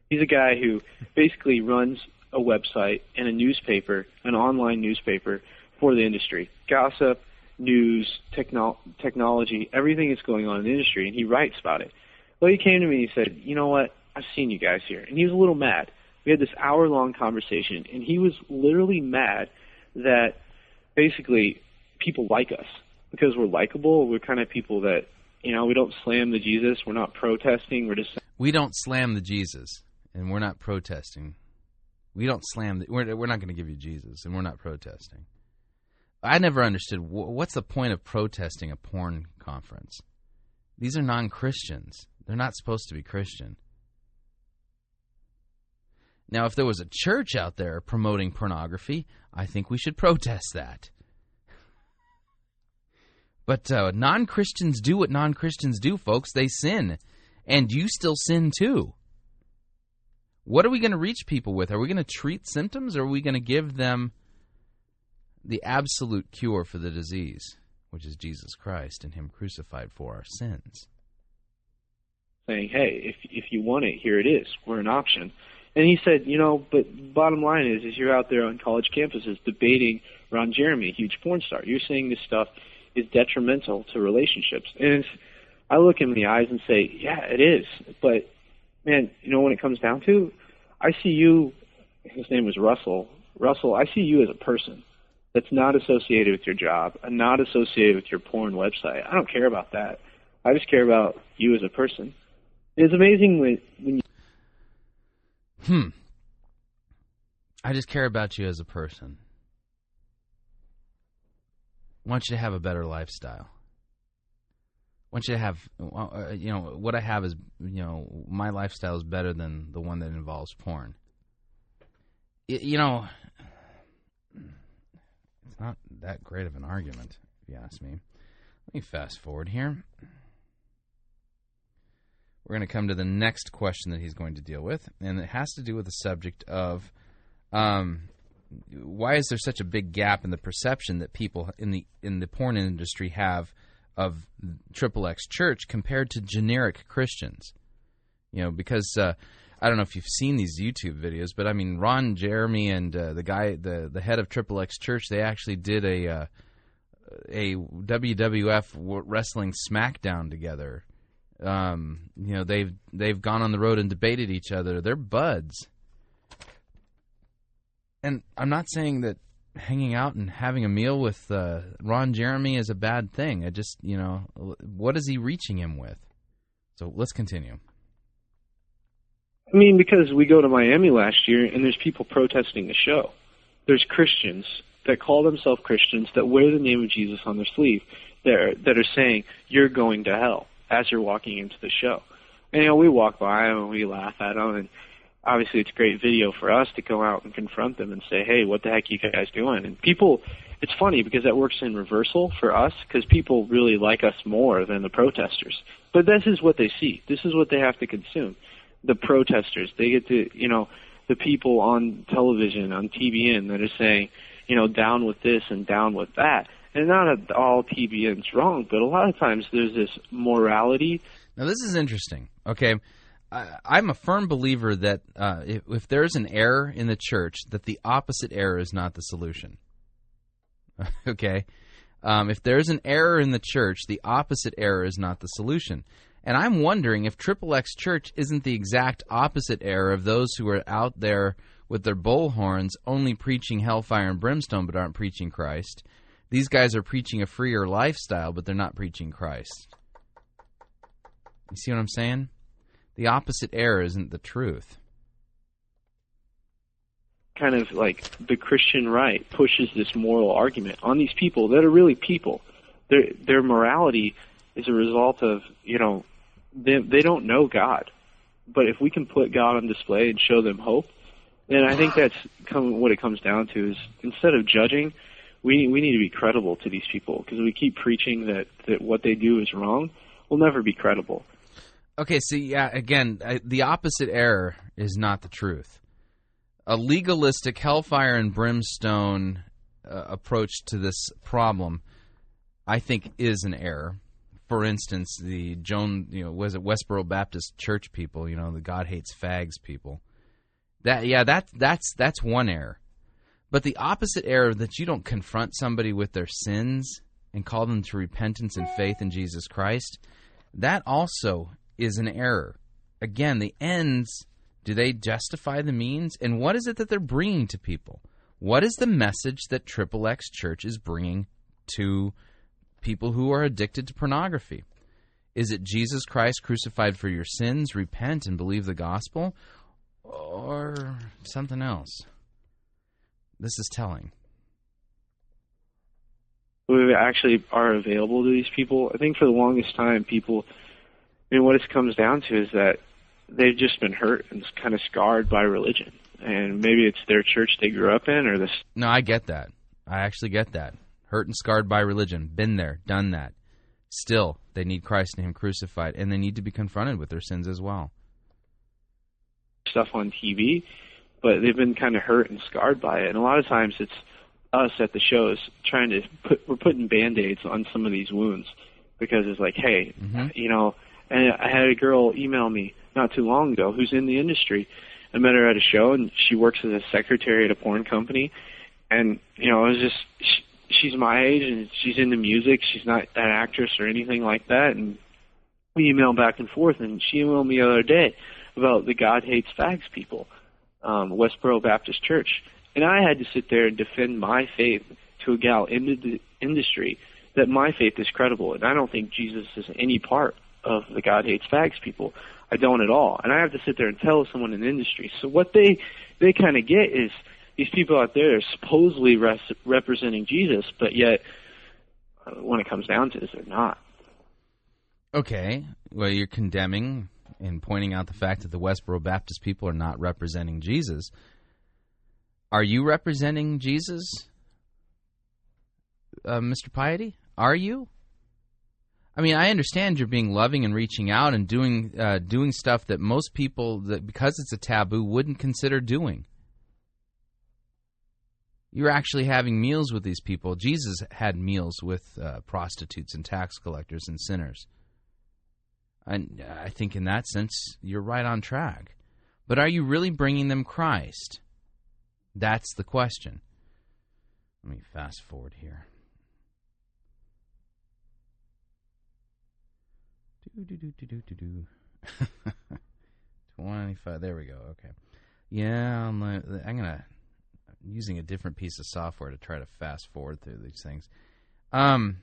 He's a guy who basically runs a website and a newspaper, an online newspaper for the industry. Gossip, news, techno- technology, everything that's going on in the industry, and he writes about it. Well, he came to me and he said, "You know what? I've seen you guys here," and he was a little mad. We had this hour-long conversation, and he was literally mad that basically people like us because we're likable. We're kind of people that you know we don't slam the Jesus. We're not protesting. We're just We don't slam the Jesus, and we're not protesting. We don't slam. The, we're we're not going to give you Jesus, and we're not protesting. I never understood what's the point of protesting a porn conference. These are non Christians. They're not supposed to be Christian. Now, if there was a church out there promoting pornography, I think we should protest that. But uh, non Christians do what non Christians do, folks. They sin. And you still sin too. What are we going to reach people with? Are we going to treat symptoms or are we going to give them the absolute cure for the disease, which is Jesus Christ and Him crucified for our sins? saying, "Hey, if if you want it, here it is. We're an option." And he said, "You know, but bottom line is, is you're out there on college campuses debating Ron Jeremy, a huge porn star. You're saying this stuff is detrimental to relationships." And I look him in the eyes and say, "Yeah, it is." But man, you know, when it comes down to, I see you. His name was Russell. Russell, I see you as a person that's not associated with your job and not associated with your porn website. I don't care about that. I just care about you as a person. It's amazing when when you Hmm. I just care about you as a person. Want you to have a better lifestyle. Want you to have, uh, you know, what I have is, you know, my lifestyle is better than the one that involves porn. You know, it's not that great of an argument, if you ask me. Let me fast forward here. We're going to come to the next question that he's going to deal with, and it has to do with the subject of um, why is there such a big gap in the perception that people in the in the porn industry have of Triple X Church compared to generic Christians? You know, because uh, I don't know if you've seen these YouTube videos, but I mean, Ron Jeremy and uh, the guy, the the head of Triple X Church, they actually did a uh, a WWF wrestling SmackDown together. Um, you know, they've they've gone on the road and debated each other. They're buds. And I'm not saying that hanging out and having a meal with uh, Ron Jeremy is a bad thing. I just, you know, what is he reaching him with? So let's continue. I mean, because we go to Miami last year and there's people protesting the show. There's Christians that call themselves Christians that wear the name of Jesus on their sleeve that are, that are saying, you're going to hell as you're walking into the show. And, you know, we walk by them and we laugh at them and obviously it's great video for us to go out and confront them and say, hey, what the heck are you guys doing? And people, it's funny because that works in reversal for us because people really like us more than the protesters. But this is what they see. This is what they have to consume. The protesters, they get to, you know, the people on television, on TBN that are saying, you know, down with this and down with that. And not all TBN's wrong, but a lot of times there's this morality. Now, this is interesting. Okay. I, I'm a firm believer that uh, if, if there's an error in the church, that the opposite error is not the solution. okay? Um, if there's an error in the church, the opposite error is not the solution. And I'm wondering if Triple X Church isn't the exact opposite error of those who are out there with their bullhorns only preaching hellfire and brimstone but aren't preaching Christ. These guys are preaching a freer lifestyle, but they're not preaching Christ. You see what I'm saying? The opposite error isn't the truth. kind of like the Christian right pushes this moral argument on these people that are really people. Their their morality is a result of you know they they don't know God, but if we can put God on display and show them hope, then I think that's come, what it comes down to is instead of judging, we we need to be credible to these people because we keep preaching that that what they do is wrong, we'll never be credible. Okay, so yeah, again, the opposite error is not the truth. A legalistic hellfire and brimstone uh, approach to this problem, I think, is an error. For instance, the Joan, you know, was it Westboro Baptist Church people, you know, the God hates fags people. That yeah, that that's that's one error. But the opposite error that you don't confront somebody with their sins and call them to repentance and faith in Jesus Christ, that also is an error. Again, the ends, do they justify the means? And what is it that they're bringing to people? What is the message that Triple X Church is bringing to people who are addicted to pornography? Is it Jesus Christ crucified for your sins, repent and believe the gospel? Or something else? This is telling. We actually are available to these people. I think for the longest time, people, mean, what it comes down to is that they've just been hurt and kind of scarred by religion. And maybe it's their church they grew up in or this. No, I get that. I actually get that. Hurt and scarred by religion. Been there, done that. Still, they need Christ and Him crucified, and they need to be confronted with their sins as well. Stuff on TV, but they've been kind of hurt and scarred by it. And a lot of times it's us at the shows trying to put, we're putting band aids on some of these wounds because it's like, hey, Mm-hmm. you know, and I had a girl email me not too long ago who's in the industry. I met her at a show and she works as a secretary at a porn company. And, you know, it was just, she, she's my age and she's into music. She's not an actress or anything like that. And we email back and forth and she emailed me the other day about the God Hates Fags people, um, Westboro Baptist Church. And I had to sit there and defend my faith to a gal in the industry that my faith is credible. And I don't think Jesus is any part of the God Hates Fags people. I don't at all. And I have to sit there and tell someone in the industry. So what they, they kind of get is these people out there are supposedly res- representing Jesus, but yet uh, when it comes down to it, they're not. Okay, well, you're condemning and pointing out the fact that the Westboro Baptist people are not representing Jesus. Are you representing Jesus, uh, Mr. Piety? Are you? I mean, I understand you're being loving and reaching out and doing uh, doing stuff that most people, that because it's a taboo, wouldn't consider doing. You're actually having meals with these people. Jesus had meals with uh, prostitutes and tax collectors and sinners. And I think in that sense, you're right on track. But are you really bringing them Christ? That's the question. Let me fast forward here. Do, do, do, do, do, do, do. 25. There we go. Okay. Yeah, I'm, I'm going to. Using a different piece of software to try to fast forward through these things. Um,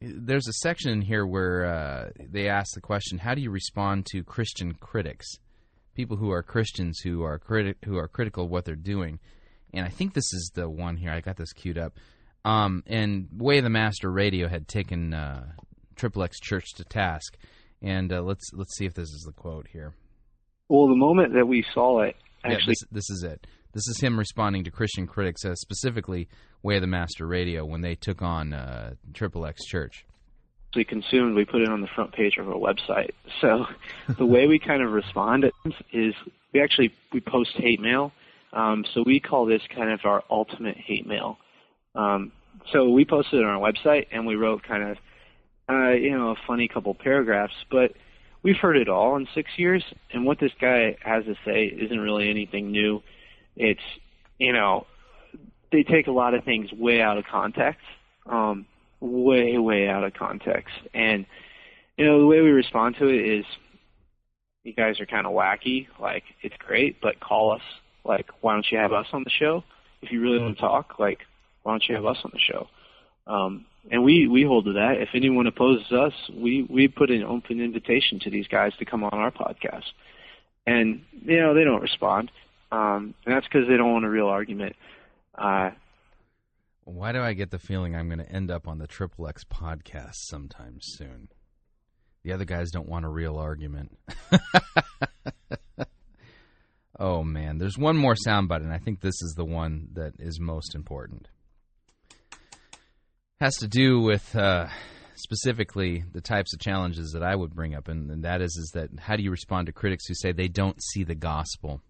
there's a section here where uh, they ask the question: How do you respond to Christian critics, people who are Christians who are criti- who are critical of what they're doing? And I think this is the one here. I got this queued up. Um, and Way the Master Radio had taken uh, Triple X Church to task, and uh, let's let's see if this is the quote here. Well, the moment that we saw it, Yeah, actually, this, this is it. This is him responding to Christian critics, uh, specifically Way of the Master Radio, when they took on uh, Triple X Church. actually consumed, we put it on the front page of our website. So the way we kind of respond is we actually we post hate mail. Um, so we call this kind of our ultimate hate mail. Um, so we posted it on our website and we wrote kind of uh, you know a funny couple paragraphs, but we've heard it all in six years, and what this guy has to say isn't really anything new. It's you know they take a lot of things way out of context. Um, way, way out of context. And, you know, the way we respond to it is you guys are kind of wacky. Like, it's great, but call us. Like, why don't you have us on the show? If you really want to talk, like, why don't you have us on the show? Um, and we, we hold to that. If anyone opposes us, we, we put an open invitation to these guys to come on our podcast. And, you know, they don't respond. Um, and that's because they don't want a real argument. Uh, Why do I get the feeling I'm going to end up on the Triple X podcast sometime soon? The other guys don't want a real argument. oh man, there's one more soundbite, and I think this is the one that is most important. Has to do with uh, specifically the types of challenges that I would bring up, and, and that is is that how do you respond to critics who say they don't see the gospel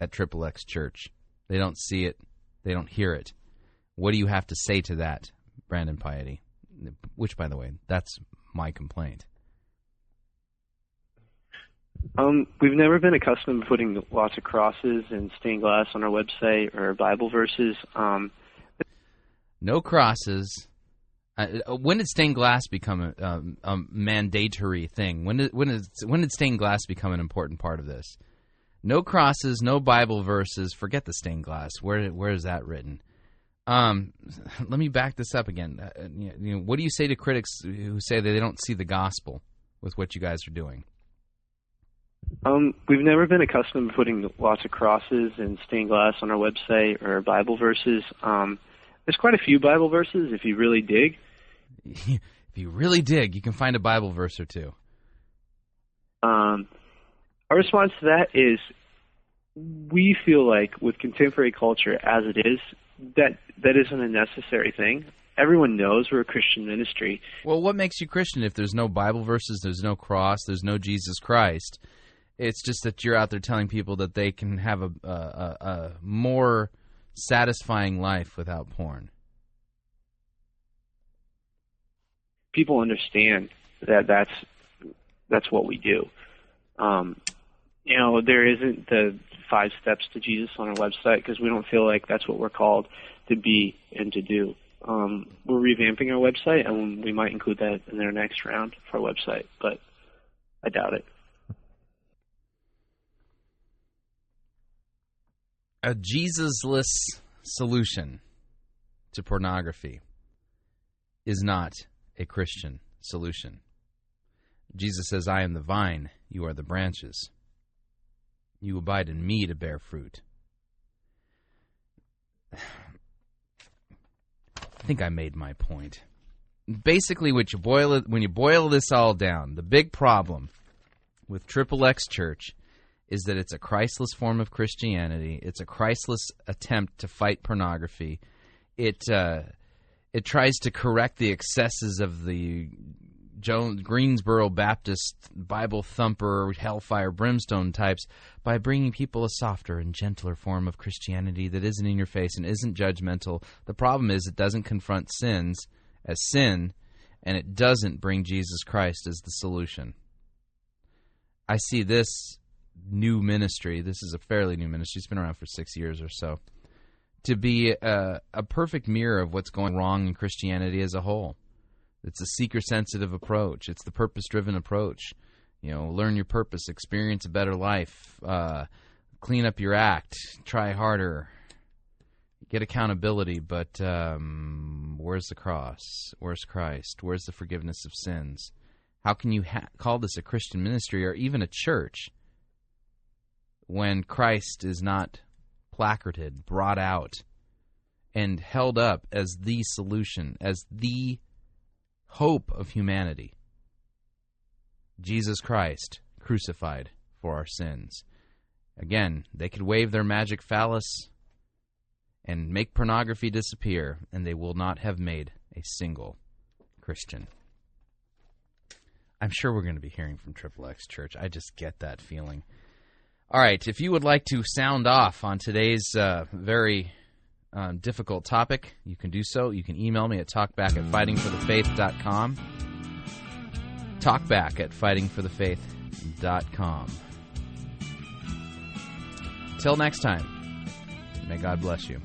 at Triple X Church? They don't see it, they don't hear it. What do you have to say to that, Brandon Piety? Which, by the way, that's my complaint. Um, we've never been accustomed to putting lots of crosses and stained glass on our website or Bible verses. Um, No crosses. Uh, uh, when did stained glass become a, um, a mandatory thing? When did when did stained glass become an important part of this? No crosses, no Bible verses. Forget the stained glass. Where where is that written? Um, let me back this up again. Uh, you know, what do you say to critics who say that they don't see the gospel with what you guys are doing? Um, we've never been accustomed to putting lots of crosses and stained glass on our website or Bible verses. Um, there's quite a few Bible verses if you really dig. if you really dig, you can find a Bible verse or two. Um, our response to that is we feel like with contemporary culture as it is, that that isn't a necessary thing. Everyone knows we're a Christian ministry. Well, what makes you Christian if there's no Bible verses, there's no cross, there's no Jesus Christ? It's just that you're out there telling people that they can have a, a, a, a more satisfying life without porn. People understand that that's that's what we do. Um, you know, there isn't the five steps to Jesus on our website because we don't feel like that's what we're called to be and to do. Um, we're revamping our website, and we might include that in our next round for our website, but I doubt it. A Jesusless solution to pornography is not a Christian solution. Jesus says, I am the vine, you are the branches. You abide in me to bear fruit. I think I made my point. Basically, what you boil it, when you boil this all down, the big problem with Triple X Church is that it's a Christless form of Christianity. It's a Christless attempt to fight pornography. It uh, it tries to correct the excesses of the Jones, Greensboro Baptist Bible thumper, hellfire, brimstone types by bringing people a softer and gentler form of Christianity that isn't in your face and isn't judgmental. The problem is it doesn't confront sins as sin, and it doesn't bring Jesus Christ as the solution. I see this new ministry. This is a fairly new ministry. It's been around for six years or so. To be a, a perfect mirror of what's going wrong in Christianity as a whole. It's a seeker sensitive approach. It's the purpose driven approach. You know, learn your purpose, experience a better life, uh, clean up your act, try harder, get accountability. But um, where's the cross? Where's Christ? Where's the forgiveness of sins? How can you ha- call this a Christian ministry or even a church when Christ is not placarded, brought out, and held up as the solution, as the hope of humanity. Jesus Christ crucified for our sins. Again, they could wave their magic phallus and make pornography disappear, and they will not have made a single Christian. I'm sure we're going to be hearing from Triple X Church. I just get that feeling. All right, if you would like to sound off on today's uh, very um, difficult topic, you can do so. You can email me at talkback at fightingforthefaith.com. Talkback at fightingforthefaith.com. Till next time, may God bless you.